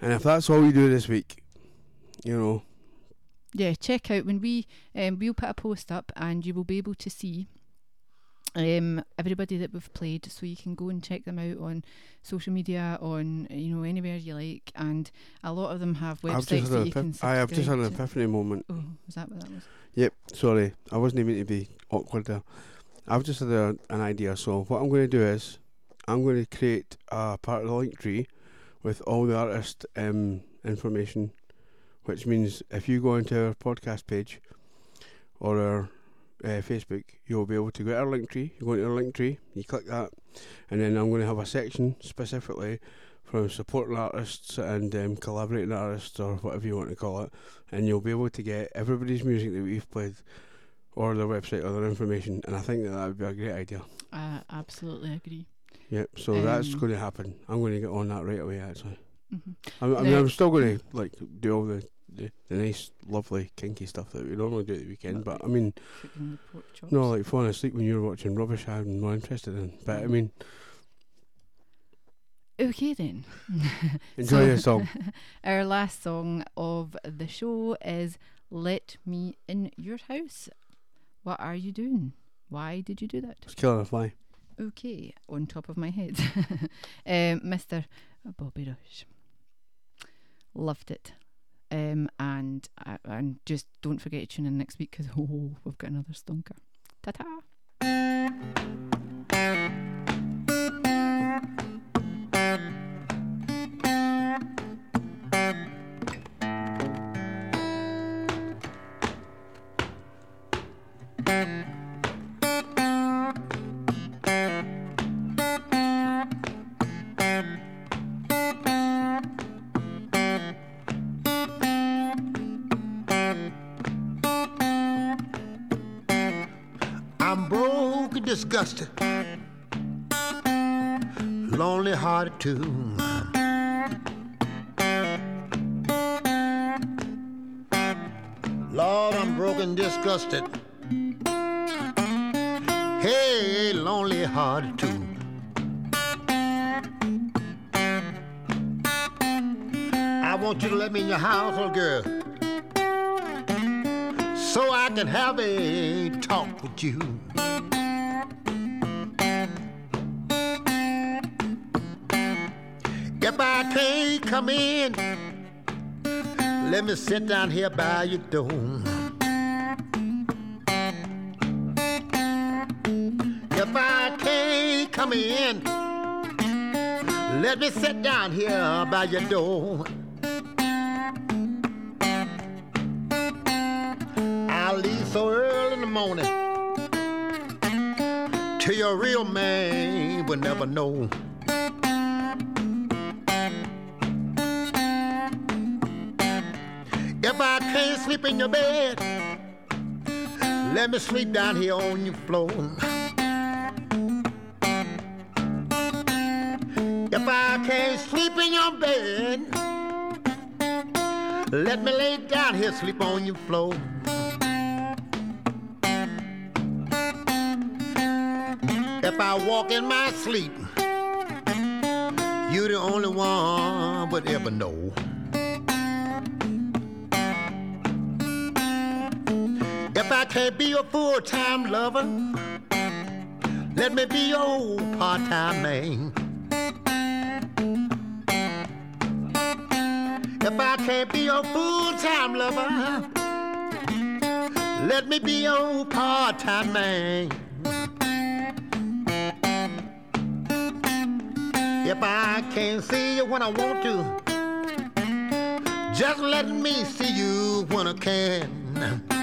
and if that's all we do this week, you know, yeah, check out when we um, we'll put a post up and you will be able to see um everybody that we've played so you can go and check them out on social media on you know anywhere you like and a lot of them have websites that you can epiph- I have just had an epiphany moment. oh was that what that was Yep, sorry. I wasn't even to be awkward there. I've just had a, an idea. So what I'm going to do is I'm going to create a part of the link tree with all the artist um, information, which means if you go into our podcast page, or our uh, Facebook, you'll be able to go to our link tree. You go into our link tree, you click that, and then I'm going to have a section specifically from supporting artists and um, collaborating artists or whatever you want to call it, and you'll be able to get everybody's music that we've played, or their website or their information. And I think that that would be a great idea. I absolutely agree. Yep. So that's Um, going to happen. I'm going to get on that right away. Actually. Mhm. I, I mean, I'm still going to like do all the, the the nice, lovely, kinky stuff that we normally do at the weekend. But I mean, Cooking the pork chops. no, like falling asleep when you're watching rubbish. I'm more interested in. But I mean, Okay then. Enjoy your song. Our last song of the show is Let Me In Your House. What are you doing? Why did you do that? it's killing a fly. Okay, on top of my head. um, Mr. Bobby Rush. Loved it. Um, and uh, and just don't forget to tune in next week because oh, we've got another stonker. Ta ta. Disgusted, lonely hearted too. Lord, I'm broke and disgusted. Hey, lonely hearted too. I want you to let me in your house, little girl so I can have a talk with you. I can't come in, let me sit down here by your door. If I can't come in, let me sit down here by your door. I'll leave so early in the morning till your real man will never know. If I can't sleep in your bed, let me sleep down here on your floor. If I can't sleep in your bed, let me lay down here, sleep on your floor. If I walk in my sleep, you're the only one would ever know. If I can't be your full-time lover, let me be your part-time man. If I can't be your full-time lover, let me be your part-time man. If I can't see you when I want to, just let me see you when I can.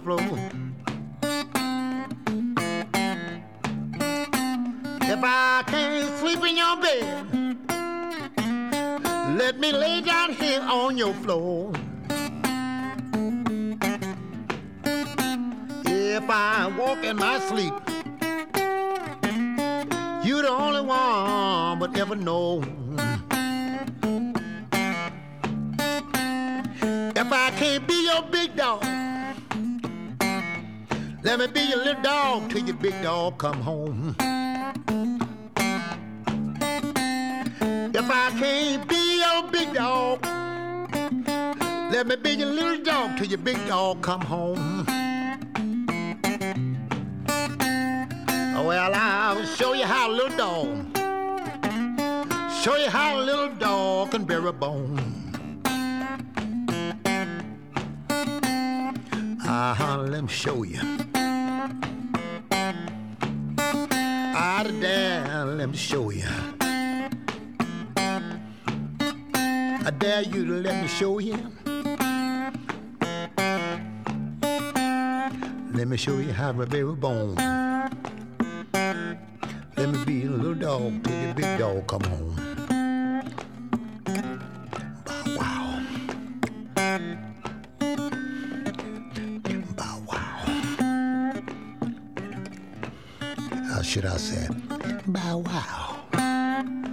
Floor. If I can't sleep in your bed, let me lay down here on your floor. If I walk in my sleep, you're the only one would ever know. If I can't be your big dog, Let me be your little dog till your big dog come home. If I can't be your big dog, let me be your little dog till your big dog come home. Well, I'll show you how a little dog, show you how a little dog can bear a bone. Uh-huh, let me show you. Out of there, let me show you. I dare you to let me show you. Let me show you how bear a bone. Let me be a little dog till your big dog come home. Wow. should I say, bow wow.